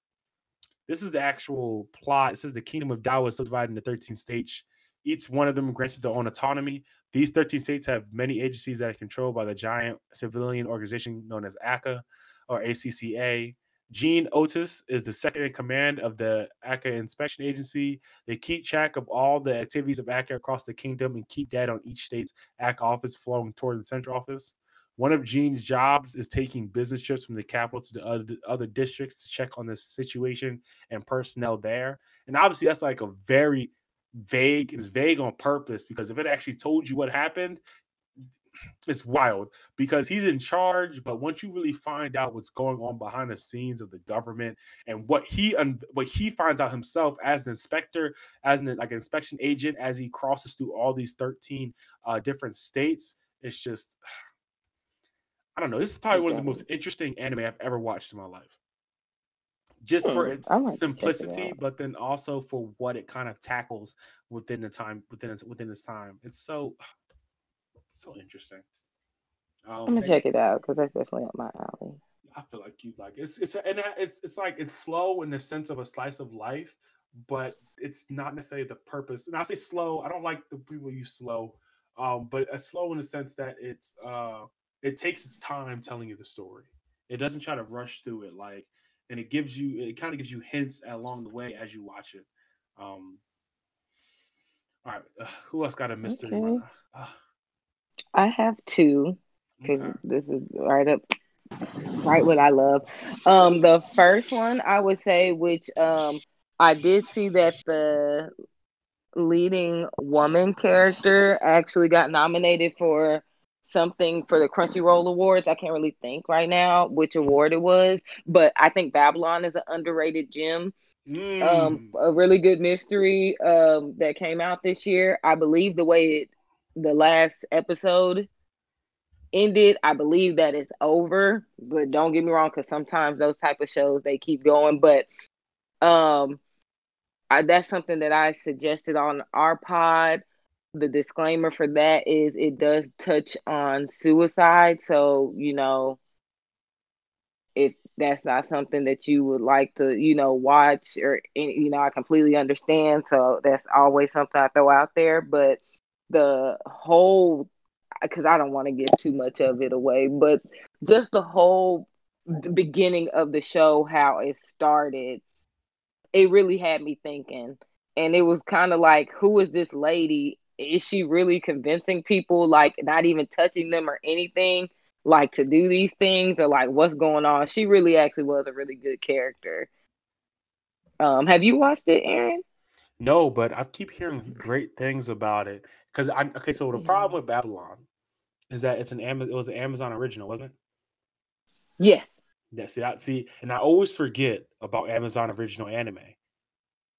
this is the actual plot. It says the kingdom of Dao is subdivided into 13 states. Each one of them granted their own autonomy. These 13 states have many agencies that are controlled by the giant civilian organization known as ACA or ACCA. Jean Otus is the second in command of the ACCA inspection agency. They keep track of all the activities of ACCA across the kingdom and keep data on each state's ACCA office flowing toward the central office. One of Jean's jobs is taking business trips from the capital to the other, other districts to check on the situation and personnel there. And obviously, that's like a very vague. It's vague on purpose because if it actually told you what happened, it's wild because he's in charge. But once you really find out what's going on behind the scenes of the government and what he what he finds out himself as an inspector, as an like an inspection agent, as he crosses through all these thirteen uh, different states, it's just I don't know. This is probably one of the most interesting anime I've ever watched in my life. Just for Hmm, its I might check it simplicity, but then also for what it kind of tackles within the time within its within its time. It's so so interesting. Um, I'm gonna check it out because that's definitely up my alley. I feel like you like it's it's and it's it's like it's slow in the sense of a slice of life, but it's not necessarily the purpose. And I say slow. I don't like the people use slow, um, but it's slow in the sense that it's uh it takes its time telling you the story. It doesn't try to rush through it like, and it gives you it kind of gives you hints along the way as you watch it. Um, all right, uh, who else got a mystery? Okay. Uh, I have two because okay. this is right up right what I love. Um, the first one I would say, which um I did see that the leading woman character actually got nominated for something for the Crunchyroll Awards. I can't really think right now which award it was, but I think Babylon is an underrated gem. Um, Mm. a really good mystery um that came out this year. I believe the way it, the last episode ended, I believe that it's over. But don't get me wrong, because sometimes those type of shows they keep going. But Um, I, that's something that I suggested on our pod. The disclaimer for that is it does touch on suicide. So, you know, if that's not something that you would like to, you know, watch or, you know, I completely understand. So that's always something I throw out there. But the whole, because I don't want to give too much of it away, but just the whole beginning of the show, how it started it really had me thinking. And it was kind of like, who is this lady? Is she really convincing people, like not even touching them or anything, like to do these things or like what's going on? She really actually was a really good character. Um, have you watched it, Aaron? No, but I keep hearing great things about it. Because I okay, so the problem with Babylon is that it's an Amazon. It was an Amazon original, wasn't it? Yes. Yeah, see that see, and I always forget about Amazon original anime.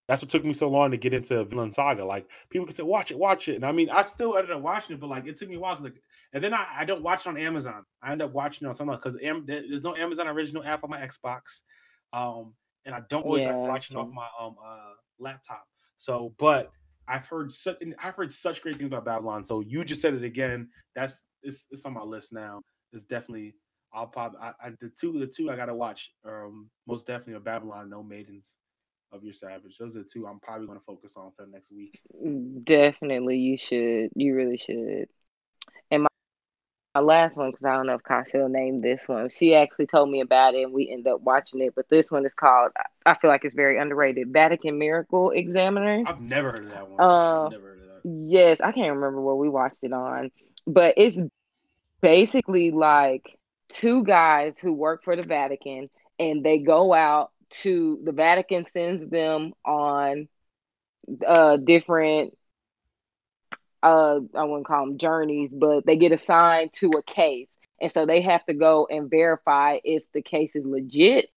That's what took me so long to get into Vinland Saga. Like people could say, "Watch it, watch it," and I mean, I still ended up watching it, but like it took me a while. To, like, and then I, I don't watch it on Amazon. I end up watching it on something because Am- there's no Amazon original app on my Xbox, um, and I don't always yeah, like watching off my um uh, laptop. So, but I've heard such I've heard such great things about Babylon. So you just said it again. That's it's, it's on my list now. It's definitely I'll pop I, I, the two the two I gotta watch. Um, most definitely a Babylon, No Maidens of Your Savage. Those are the two I'm probably gonna focus on for the next week. Mm, definitely, you should. You really should. My, last one, because I don't know if Kasha named this one. She actually told me about it, and we end up watching it. But this one is called. I feel like it's very underrated. Vatican Miracle Examiners. I've never heard of that one. Uh, never heard of that. Yes, I can't remember where we watched it on, but it's basically like two guys who work for the Vatican and they go out to the Vatican sends them on uh different uh I wouldn't call them journeys, but they get assigned to a case. And so they have to go and verify if the case is legit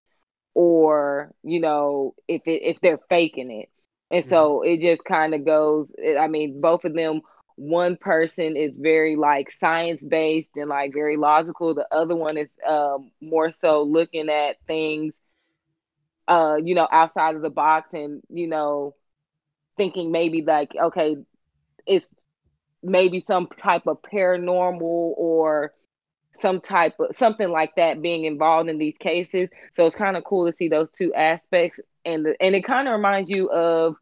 or, you know, if it if they're faking it. And so mm-hmm. it just kind of goes I mean, both of them one person is very like science based and like very logical the other one is um, more so looking at things uh you know outside of the box and you know thinking maybe like okay it's maybe some type of paranormal or some type of something like that being involved in these cases. So it's kind of cool to see those two aspects. And the, and it kind of reminds you of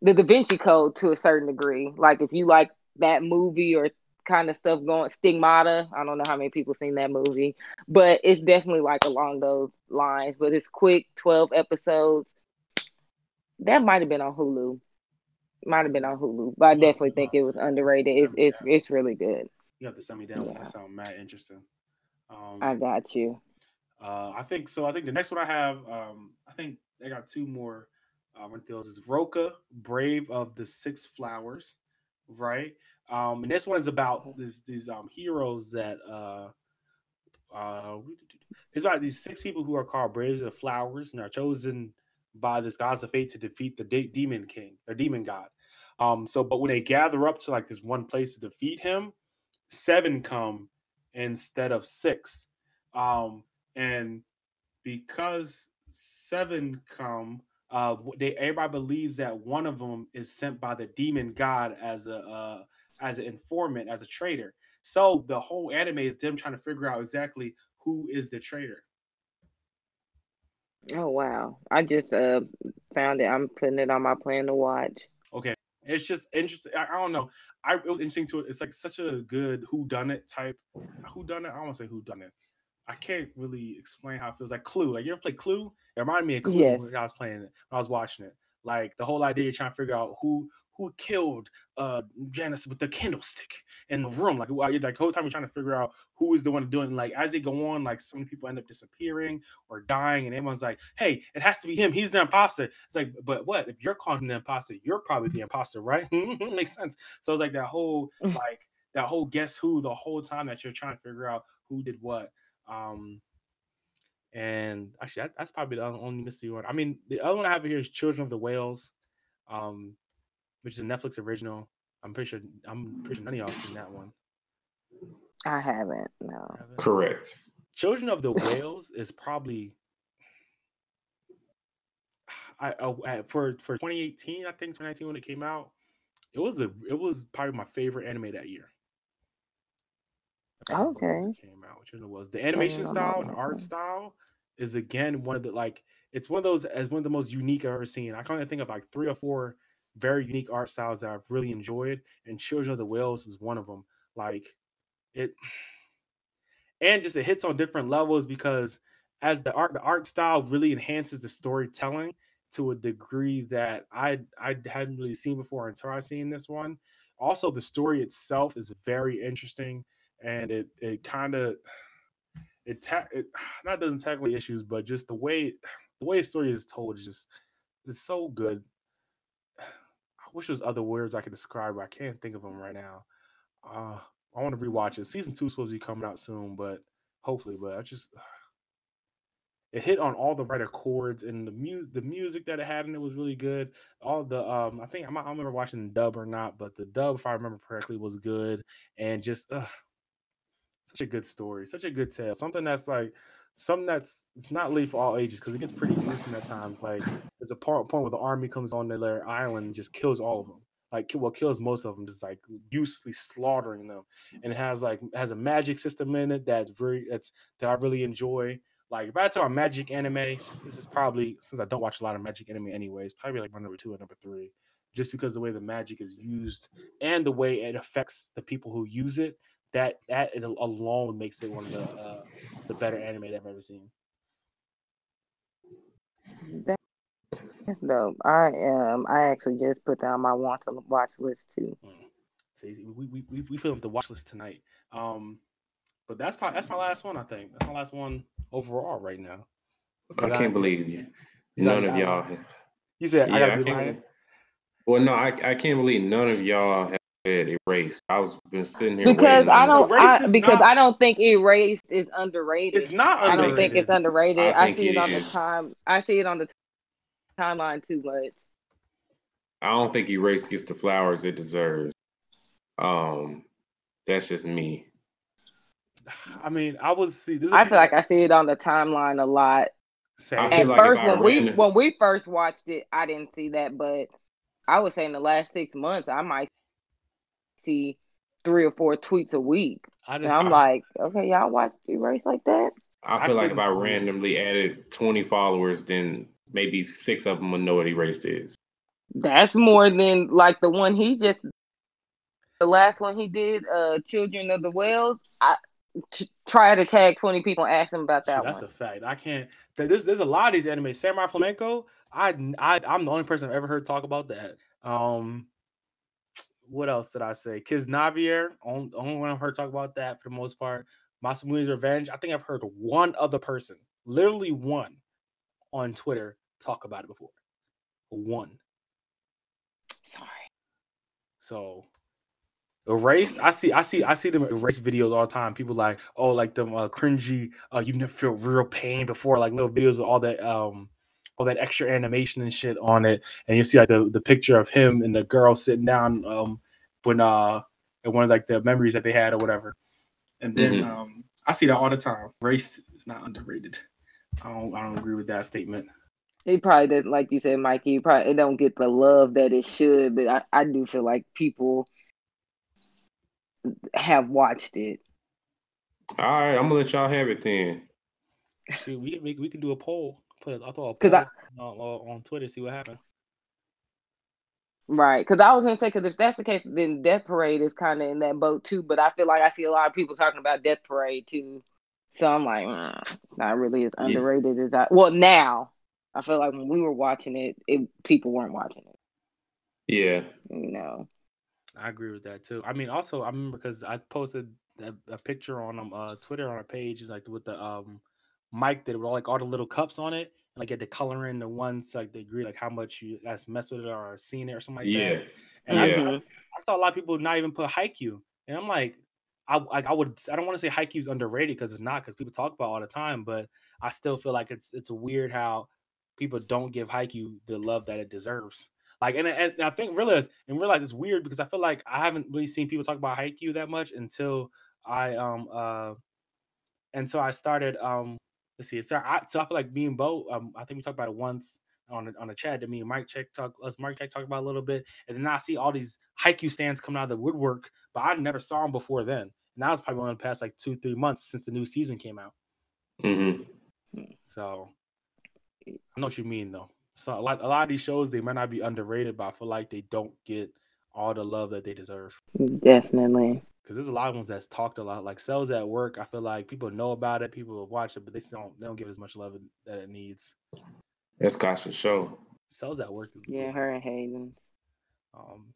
the Da Vinci Code to a certain degree. Like if you like that movie or kind of stuff going stigmata i don't know how many people seen that movie but it's definitely like along those lines. But it's quick 12 episodes. That might have been on hulu might have been on hulu but i definitely think it was underrated. It's it's, it's really good. You have to send me down yeah. that sounds mad interesting. Um, i got you. uh, i think so i think the next one i have um, i think i got two more um, is Rokka, Brave of the Six Flowers right? Um, and this one is about this, these um, heroes that uh, uh, it's about these six people who are called Braves of Flowers and are chosen by this gods of fate to defeat the de- demon king or demon god. Um, so, but when they gather up to like this one place to defeat him, seven come instead of six. Um, and because seven come, uh, they everybody believes that one of them is sent by the demon god as a uh, as an informant, as a traitor. So the whole anime is them trying to figure out exactly who is the traitor. Oh wow! I just uh found it. I'm putting it on my plan to watch. Okay, it's just interesting. I, I don't know. I it was interesting to it. It's like such a good who done it type. Who done it? I want to say who done it. I can't really explain how it feels like Clue. Like you ever play Clue? It reminded me of Clue yes. when I was playing it. I was watching it. Like the whole idea, you're trying to figure out who who killed uh Janice with the candlestick in the room. Like, like the whole time you're trying to figure out who is the one doing. Like as they go on, like some people end up disappearing or dying, and everyone's like, "Hey, it has to be him. He's the imposter." It's like, but what if you're calling him the imposter? You're probably the imposter, right? *laughs* Makes sense. So it's like that whole like that whole guess who the whole time that you're trying to figure out who did what. Um, and actually, that, that's probably the only mystery one. I mean, the other one I have here is Children of the Whales, um, which is a Netflix original. I'm pretty sure I'm pretty sure none of y'all seen that one. I haven't. No. Haven't? Correct. Children of the *laughs* Whales is probably I, oh, I for for 2018, I think 2019 when it came out, it was a it was probably my favorite anime that year. Okay. Came out, which it was the animation I'm style and art style is again one of the like it's one of those as one of the most unique I've ever seen. I can only think of like three or four very unique art styles that I've really enjoyed, and Children of the Whales is one of them. Like it, *sighs* and just it hits on different levels because as the art the art style really enhances the storytelling to a degree that I I hadn't really seen before until I seen this one. Also, the story itself is very interesting, and it it kind of it, ta- it *sighs* not doesn't tackle issues, but just the way the way the story is told is just it's so good. Wish there's other words I could describe, but I can't think of them right now. Uh, I want to rewatch it. Season two is supposed to be coming out soon, but hopefully, but I just it hit on all the right chords and the mu- the music that it had and it was really good. All the um, I think I, might, I don't remember watching the dub or not, but the dub, if I remember correctly, was good and just uh, such a good story, such a good tale. Something that's like something that's it's not leave for all ages because it gets pretty gruesome at times. Like there's a part point where the army comes on their island and just kills all of them. Like well, kills most of them, just like uselessly slaughtering them. And it has like has a magic system in it that's very that's that I really enjoy. Like if I a magic anime, this is probably since I don't watch a lot of magic anime anyways, probably like my number two and number three. Just because the way the magic is used and the way it affects the people who use it, that that alone makes it one of the uh, the better anime I've ever seen. That- That's dope. I am. I actually just put that on my want to watch list too. Mm. See, we we we, we filmed the watch list tonight. Um, but that's my that's my last one. I think that's my last one overall right now. I can't believe you. You None of y'all. have- You said I Yeah, I gotta be can't. believe- Well, no, I, I can't believe none of y'all have said erased. I was been sitting here Because I don't. I, because not- I don't think erased is underrated. It's not. I don't think it's underrated. I I, see it, it on is. the time. I see it on the timeline too much. I don't think erased gets the flowers it deserves. Um, that's just me. I mean, I was see. This I feel like I see it on the timeline a lot. Say, At like first, when we ran- when we first watched it, I didn't see that, but I would say in the last six months, I might see three or four tweets a week. I And just, I'm like, okay, y'all watch Erase like that? I I feel like if I randomly added 20 followers, then maybe six of them would know what erased is. That's more than like the one he just, the last one he did, uh, Children of the Whales. I t- try to tag 20 people and ask them about that Shit, that's one. a fact. I can't. There's there's a lot of these anime. Samurai Flamenco. I I I'm the only person I've ever heard talk about that. Um, what else did I say? Kiznaiver. Only, only one I've heard talk about that for the most part. Masamune's Revenge. I think I've heard one other person, literally one, on Twitter talk about it before. One. Sorry. So erased. I see. I see. I see them erase videos all the time. People like, oh, like them uh, cringy. Uh, you never feel real pain before. Like little videos with all that um, all that extra animation and shit on it. And you see like the the picture of him and the girl sitting down um when uh one of like the memories that they had or whatever. And then Mhm. um I see that all the time. Race is not underrated. I don't. I don't agree with that statement. It probably doesn't, like you said, Mikey. It probably it don't get the love that it should, but I, I do feel like people have watched it. All right, I'm gonna let y'all have it then. See, we can we can do a poll. Put it. I'll throw a 'Cause poll I- on, on on Twitter. See what happens. Right, because I was gonna say, because if that's the case, then Death Parade is kind of in that boat too. But I feel like I see a lot of people talking about Death Parade too, so I'm like, mm, not really as Yeah. underrated as I. Well, now I feel like when we were watching it, it people weren't watching it. Yeah. You know, I agree with that too. I mean, also I remember because I posted a, a picture on um uh Twitter on our page is like with the um mic that with all like all the little cups on it, and like get the color in the ones like they agree like how much you guys mess with it or seen it or something like yeah. that. And Yeah. I, I saw a lot of people not even put Haikyuu, and I'm like, I like I would I don't want to say Haikyuu's underrated because it's not because people talk about all the time, but I still feel like it's it's weird how people don't give Haikyuu the love that it deserves. Like, and, and I think realize and realize it's weird because I feel like I haven't really seen people talk about Haikyuu that much until I um uh and so I started um let's see so I, so I feel like me and Bo um I think we talked about it once on the, on the chat that me and Mike check talk us Mike check talk about a little bit, and then I see all these Haikyuu stands coming out of the woodwork, but I never saw them before then. And that was probably one of the past like two three months since the new season came out. hmm So I know what you mean though. So a lot a lot of these shows they might not be underrated, but I feel like they don't get all the love that they deserve. Definitely. Because there's a lot of ones that's talked a lot. Like cells at work, I feel like people know about it, people watch it, but they still don't they don't give it as much love that it needs. That's Kasha's show. Cells at work Yeah, good. her and Hayden. Um,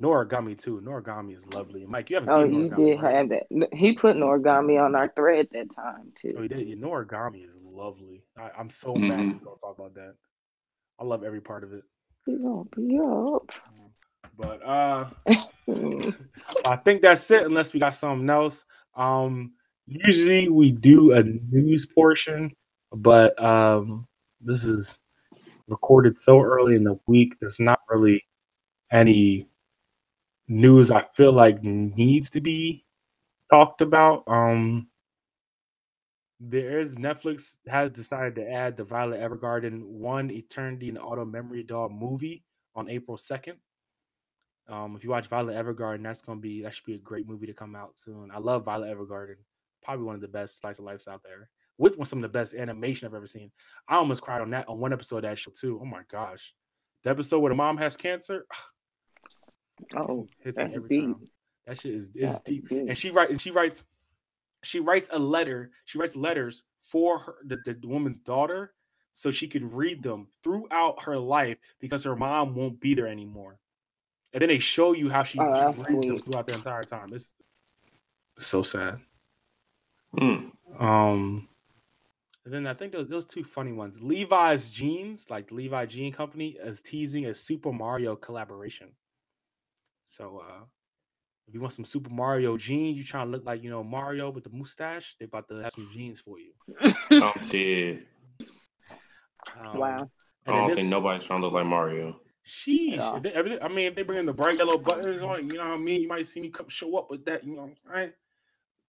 Noragami too. Noragami is lovely. Mike, you haven't Oh, seen you Noragami, did right? have that. He put an origami on our thread that time too. Oh, he did. Yeah, Noragami is lovely. I, I'm so mad Mhm. we don't talk about that. I love every part of it. He gonna be up. But uh Mm. *laughs* *laughs* I think that's it, unless we got something else. Um, usually we do a news portion, but um, this is recorded so early in the week. There's not really any news I feel like needs to be talked about. Um, there's Netflix has decided to add the Violet Evergarden One Eternity and Auto Memory Doll movie on April 2nd. Um, if you watch Violet Evergarden, that's gonna be that should be a great movie to come out soon. I love Violet Evergarden, probably one of the best slice of lives out there, with one- some of the best animation I've ever seen. I almost cried on that on one episode of that show too. Oh my gosh, the episode where the mom has cancer. *sighs* Oh, hits me that's deep. time. That shit is is deep. deep. And she writes and she writes she writes a letter. She writes letters for her the, the, the woman's daughter so she could read them throughout her life because her mom won't be there anymore. And then they show you how she, Oh, she that's reads them throughout the entire time. It's so sad. Mm. Um, and then I think those, those two funny ones. Levi's Jeans, like Levi Jean Company, is teasing a Super Mario collaboration. So uh if you want some Super Mario jeans, you trying to look like you know Mario with the mustache, they about to have some jeans for you. I'm *laughs* dead. Um, Wow. I don't this- think nobody's trying to look like Mario. Sheesh. Yeah. They- I mean, if they bring in the bright yellow buttons on, you know what I mean? You might see me come show up with that, you know what I'm saying?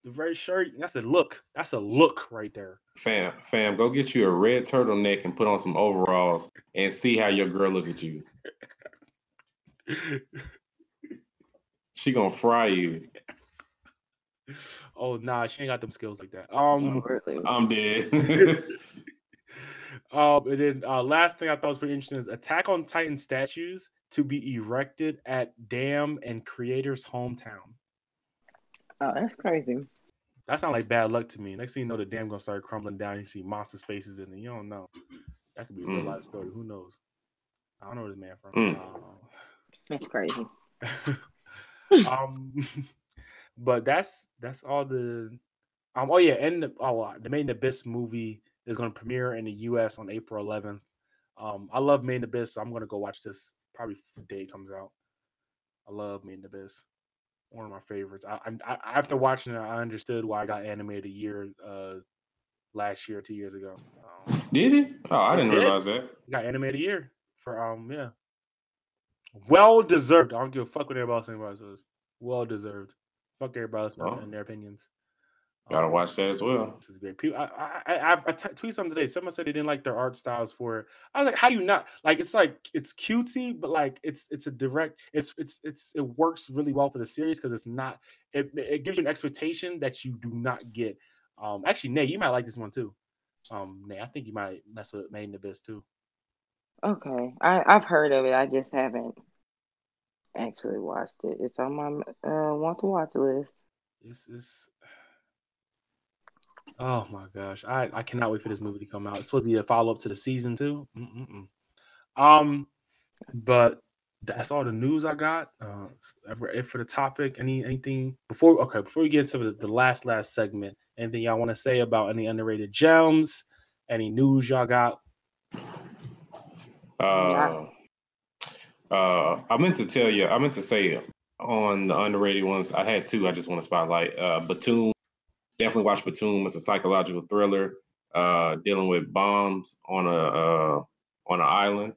The red shirt, that's a look. That's a look right there. Fam, fam, go get you a red turtleneck and put on some overalls and see how your girl look at you. *laughs* She gonna fry you. oh nah, she ain't got them skills like that. Oh, Um really? I'm dead. *laughs* um and then uh last thing I thought was pretty interesting is Attack on Titan statues to be erected at Dam and creator's hometown. Oh, that's crazy. That sounds like bad luck to me. Next thing you know, the dam gonna start crumbling down. You see monsters' faces in it. You don't know. That could be a real Mm. life story. Who knows? I don't know where this man from. Mm. That's crazy. *laughs* Um, *laughs* but that's that's all the. Um. Oh yeah, and the, oh uh, the Made in Abyss movie is gonna premiere in the U.S. on April 11th. Um, I love Made in Abyss, so I'm gonna go watch this probably the day it comes out. I love Made in Abyss. One of my favorites. I, I, I after watching it, I understood why I got animated a year uh last year, two years ago. Um, Did it? Oh, I didn't did. realize that. got animated a year for um yeah. Well deserved. I don't give a fuck what everybody else anybody says. Well deserved. Fuck everybody else Oh. and their opinions. Gotta Um, watch that as well. This is great. People, I, I, I, I, I t- tweeted something today. Someone said they didn't like their art styles for it. I was like, how do you not like? It's like it's cutesy, but like it's it's a direct. It's it's it's it works really well for the series because it's not. It it gives you an expectation that you do not get. Um, actually, Nay, you might like this one too. Um, Nay, I think you might mess with Made in Abyss too. Okay, I I've heard of it. I just haven't actually watched it. It's on my uh want to watch list. This is. Oh my gosh, I I cannot wait for this movie to come out. It's supposed to be a follow up to the season two. Mm-mm-mm. Um, but that's all the news I got. Uh, for, for the topic. Any anything before? Okay, before we get to the, the last last segment, anything y'all want to say about any underrated gems? Any news y'all got? Uh, uh, I meant to tell you, I meant to say on the underrated ones, I had two I just want to spotlight. Uh, Btooom, definitely watch Btooom. It's a psychological thriller uh, dealing with bombs on a uh, on an island.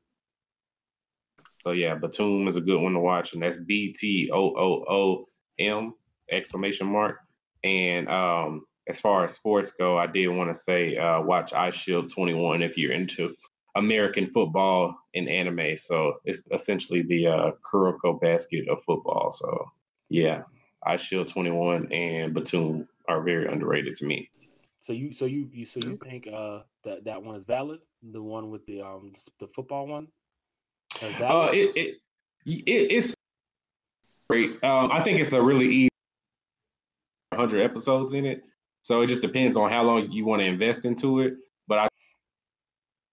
So yeah, Btooom is a good one to watch, and that's B T O O O M exclamation mark. And um, as far as sports go, I did want to say uh, watch Eyeshield 21 if you're into American football in anime. So it's essentially the uh, Kuroko basket of football. So yeah, Eyeshield 21 and Btooom are very underrated to me. So you so you, you so you think uh that that one is valid? The one with the um the football one? Uh, it, it, it it's great. Um, I think it's a really easy 100 episodes in it. So it just depends on how long you want to invest into it. But I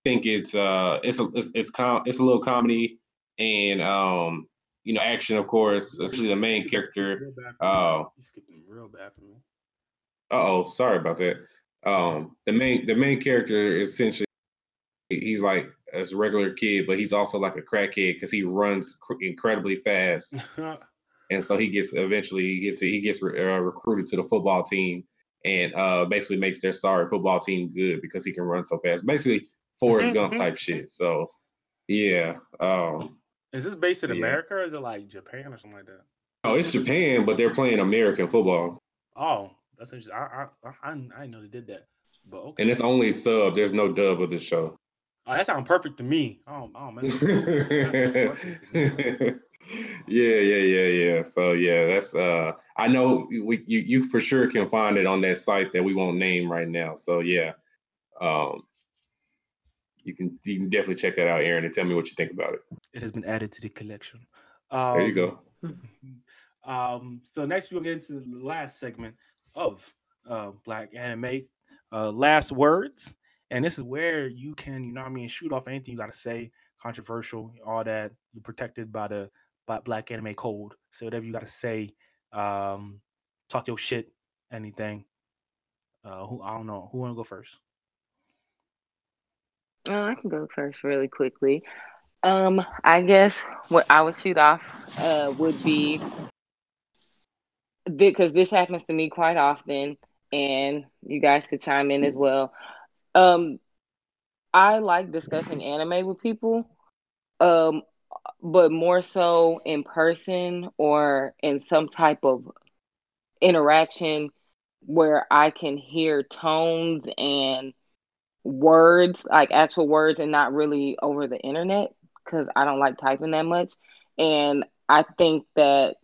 think it's uh it's a it's it's, com- it's a little comedy and um you know action of course, especially the main character. Uh, you skipped real bad for me. Oh, sorry about that. Um, the main the main character is essentially he's like a regular kid, but he's also like a crackhead because he runs cr- incredibly fast, *laughs* and so he gets eventually he gets he gets re- uh, recruited to the football team and uh, basically makes their sorry football team good because he can run so fast. Basically, Forrest Gump mm-hmm. type shit. So yeah. Um, is this based in yeah. America or is it like Japan or something like that? Oh, it's Japan, but they're playing American football. Oh, that's interesting. I I I, I didn't know they did that. But okay. And it's only sub. There's no dub of the show. Oh, that sounds perfect to me. Oh, oh man. *laughs* yeah, yeah, yeah, yeah. So yeah, that's uh I know we you you for sure can find it on that site that we won't name right now. So yeah. Um you can you can definitely check that out, Aaron, and tell me what you think about it. It has been added to the collection. Um, there you go. Um, *laughs* so next we'll get into the last segment of uh, Black Anime, uh, last words, and this is where you can, you know, I mean, shoot off anything you got to say, controversial, all that. You're protected by the by Black Anime Code, so whatever you got to say, um, talk your shit, anything. Uh, who I don't know, who want to go first? Oh, I can go first really quickly. Um, I guess what I would shoot off uh, would be because this happens to me quite often, and you guys could chime in as well. Um, I like discussing anime with people, um, but more so in person or in some type of interaction where I can hear tones and words, like actual words, and not really over the internet because I don't like typing that much. And I think that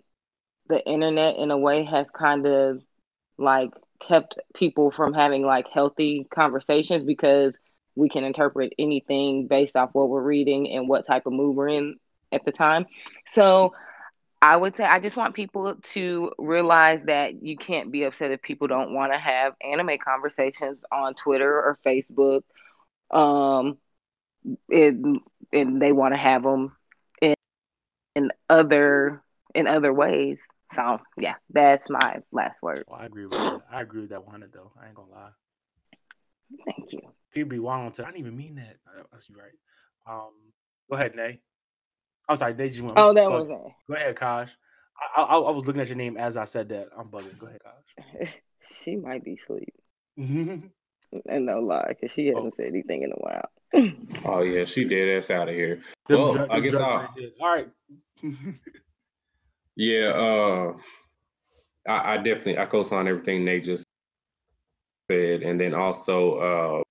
the internet, in a way, has kind of like kept people from having like healthy conversations because we can interpret anything based off what we're reading and what type of mood we're in at the time. So I would say I just want people to realize that you can't be upset if people don't want to have anime conversations on Twitter or Facebook. Um, and, and they want to have them in, in other in other ways. So yeah, that's my last word. Well, I agree with that. I agree with that one though. I ain't gonna lie. Thank you. People be wild to. I didn't even mean that. That's you right. Um, go ahead, Nay. I'm sorry, Nay. You oh, that was it. Go ahead, Kosh. I, I, I, was looking at your name as I said that. I'm bugging. Go ahead, Kosh. *laughs* she might be asleep. *laughs* and no lie, because she hasn't oh. said anything in a while. oh yeah, she dead ass out of here. Well, I guess I'll. All right. *laughs* yeah, uh, I, I definitely I co-sign everything Nate just said, and then also uh,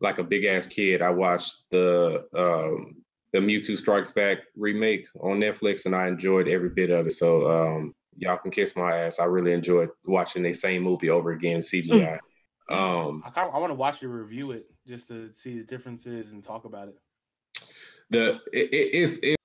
like a big ass kid, I watched the um, the Mewtwo Strikes Back remake on Netflix, and I enjoyed every bit of it. So um, y'all can kiss my ass. I really enjoyed watching the same movie over again, CGI. Mm. Um, I, I want to watch you review it just to see the differences and talk about it. The it, it, it's it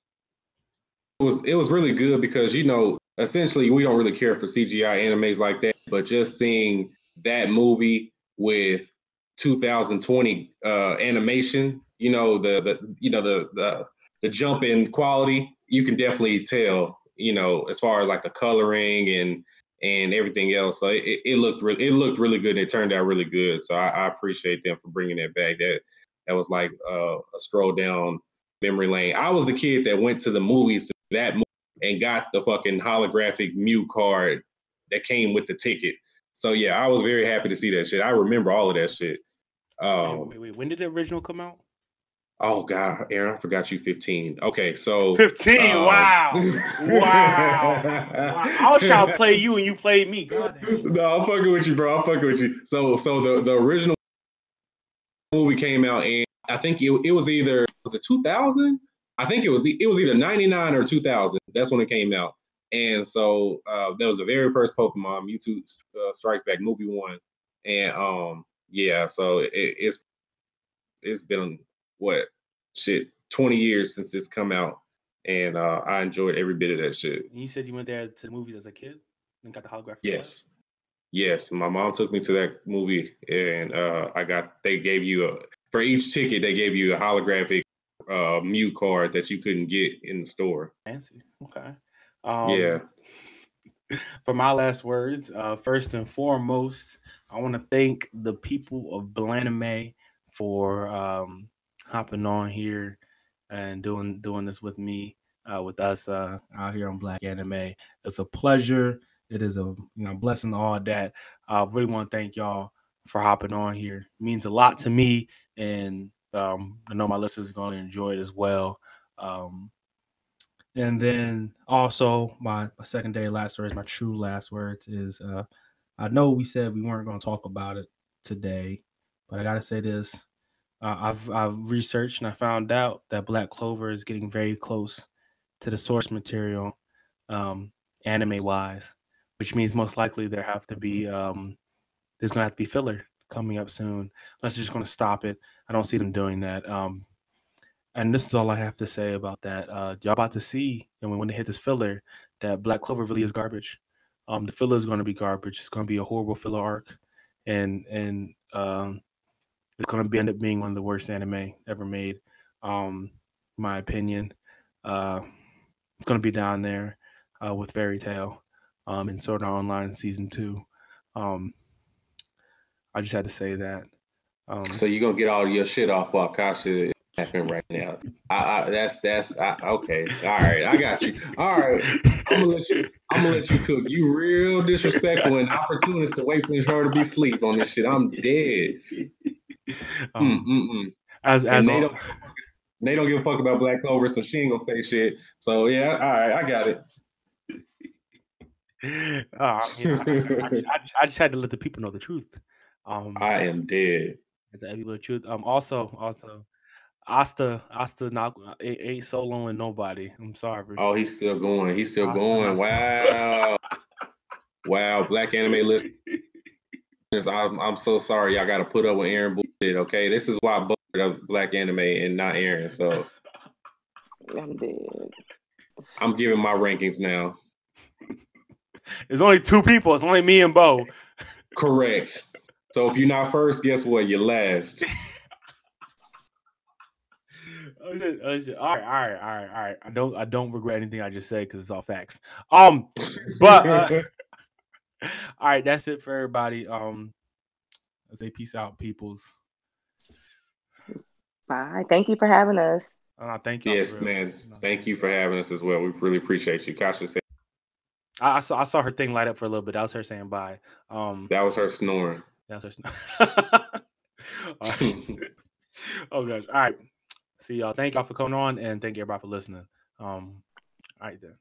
was it was really good because you know essentially we don't really care for CGI animes like that, but just seeing that movie with 2020 uh, animation, you know the the you know the the the jump in quality, you can definitely tell, you know, as far as like the coloring and and everything else. So it, it looked really it looked really good. it turned out really good. So I, I appreciate them for bringing that back. That that was like uh, a stroll down memory lane. I was the kid that went to the movies that movie and got the fucking holographic Mew card that came with the ticket. So yeah, I was very happy to see that shit. I remember all of that shit. Um, wait, wait, when did the original come out? Oh God, Aaron, I forgot you 15. Okay, so 15. Um, wow. wow. *laughs* wow. I was trying to play you and you played me. God no, I'm fucking with you, bro. I'm fucking with you. So so the, the original movie came out and I think it, it was either was it 2000? I think it was it was either 99 or 2000. That's when it came out. And so uh, that was the very first Pokemon Mewtwo uh, Strikes Back movie one, and um yeah, so it, it's it's been what shit 20 years since this come out, and uh, I enjoyed every bit of that shit. And you said you went there to the movies as a kid and got the holographic. Yes, yes. My mom took me to that movie, and uh, I got they gave you a for each ticket they gave you a holographic uh Mew card that you couldn't get in the store. Fancy. Okay. Um, yeah. *laughs* For my last words, uh, first and foremost, I want to thank the people of Blanime for um, hopping on here and doing doing this with me, uh, with us uh, out here on Black Anime. It's a pleasure. It is a you know blessing all that. I really want to thank y'all for hopping on here. It means a lot to me, and um, I know my listeners are going to enjoy it as well. Um, and then also my, my day last words, my true last words is uh, I know we said we weren't going to talk about it today, but I got to say this. Uh, I've I've researched and I found out that Black Clover is getting very close to the source material, um, anime wise, which means most likely there have to be um, there's gonna have to be filler coming up soon. Unless they're just gonna stop it. I don't see them doing that. Um, and this is all I have to say about that. Uh, y'all about to see, and when they hit this filler, that Black Clover really is garbage. Um, the filler is going to be garbage. It's going to be a horrible filler arc, and and um, it's going to end up being one of the worst anime ever made. Um, my opinion. Uh, it's going to be down there uh, with Fairy Tail, um, in Sword Online season two. Um, I just had to say that. Um, So you're gonna get all your shit off while Kasha is happening right now. I, I, that's that's I, okay. All right, I got you. All right, I'm gonna let you. I'm gonna let you cook. You real disrespectful and opportunist to wait for her to be asleep on this shit. I'm dead. um, Mm, mm, mm. as as they al- don't. They don't give a fuck about Black Clover, so she ain't gonna say shit. So yeah, all right, I got it. Uh, you know, I, I, I, I just had to let the people know the truth. Um, I am dead. It's a people the truth. Um, also, also, Asta, Asta, not ain't, ain't soloing nobody. I'm sorry. Oh, he's still going. He's still Asta, going. Asta. Wow. *laughs* wow. Black anime list. *laughs* I'm, I'm so sorry. Y'all got to put up with Aaron bullshit. Okay, this is why I voted of Black anime and not Aaron. So I'm dead. I'm giving my rankings now. *laughs* It's only two people. It's only me and Bo. Correct. So if you're not first, guess what? You're last. *laughs* Oh, shit, oh, shit. All right, all right, all right, all right. I don't, I don't regret anything I just said because it's all facts. Um, but uh, *laughs* *laughs* all right, that's it for everybody. Um, I say peace out, peoples. Bye. Thank you for having us. Uh, thank you. yes, man. Thank you for having us as well. We really appreciate you. Kasha said I, I saw, I saw her thing light up for a little bit. That was her saying bye. Um, that was her snoring. Her. *laughs* All right. *laughs* oh gosh. All right. See y'all. Thank y'all for coming on, and thank everybody for listening. Um, all right then.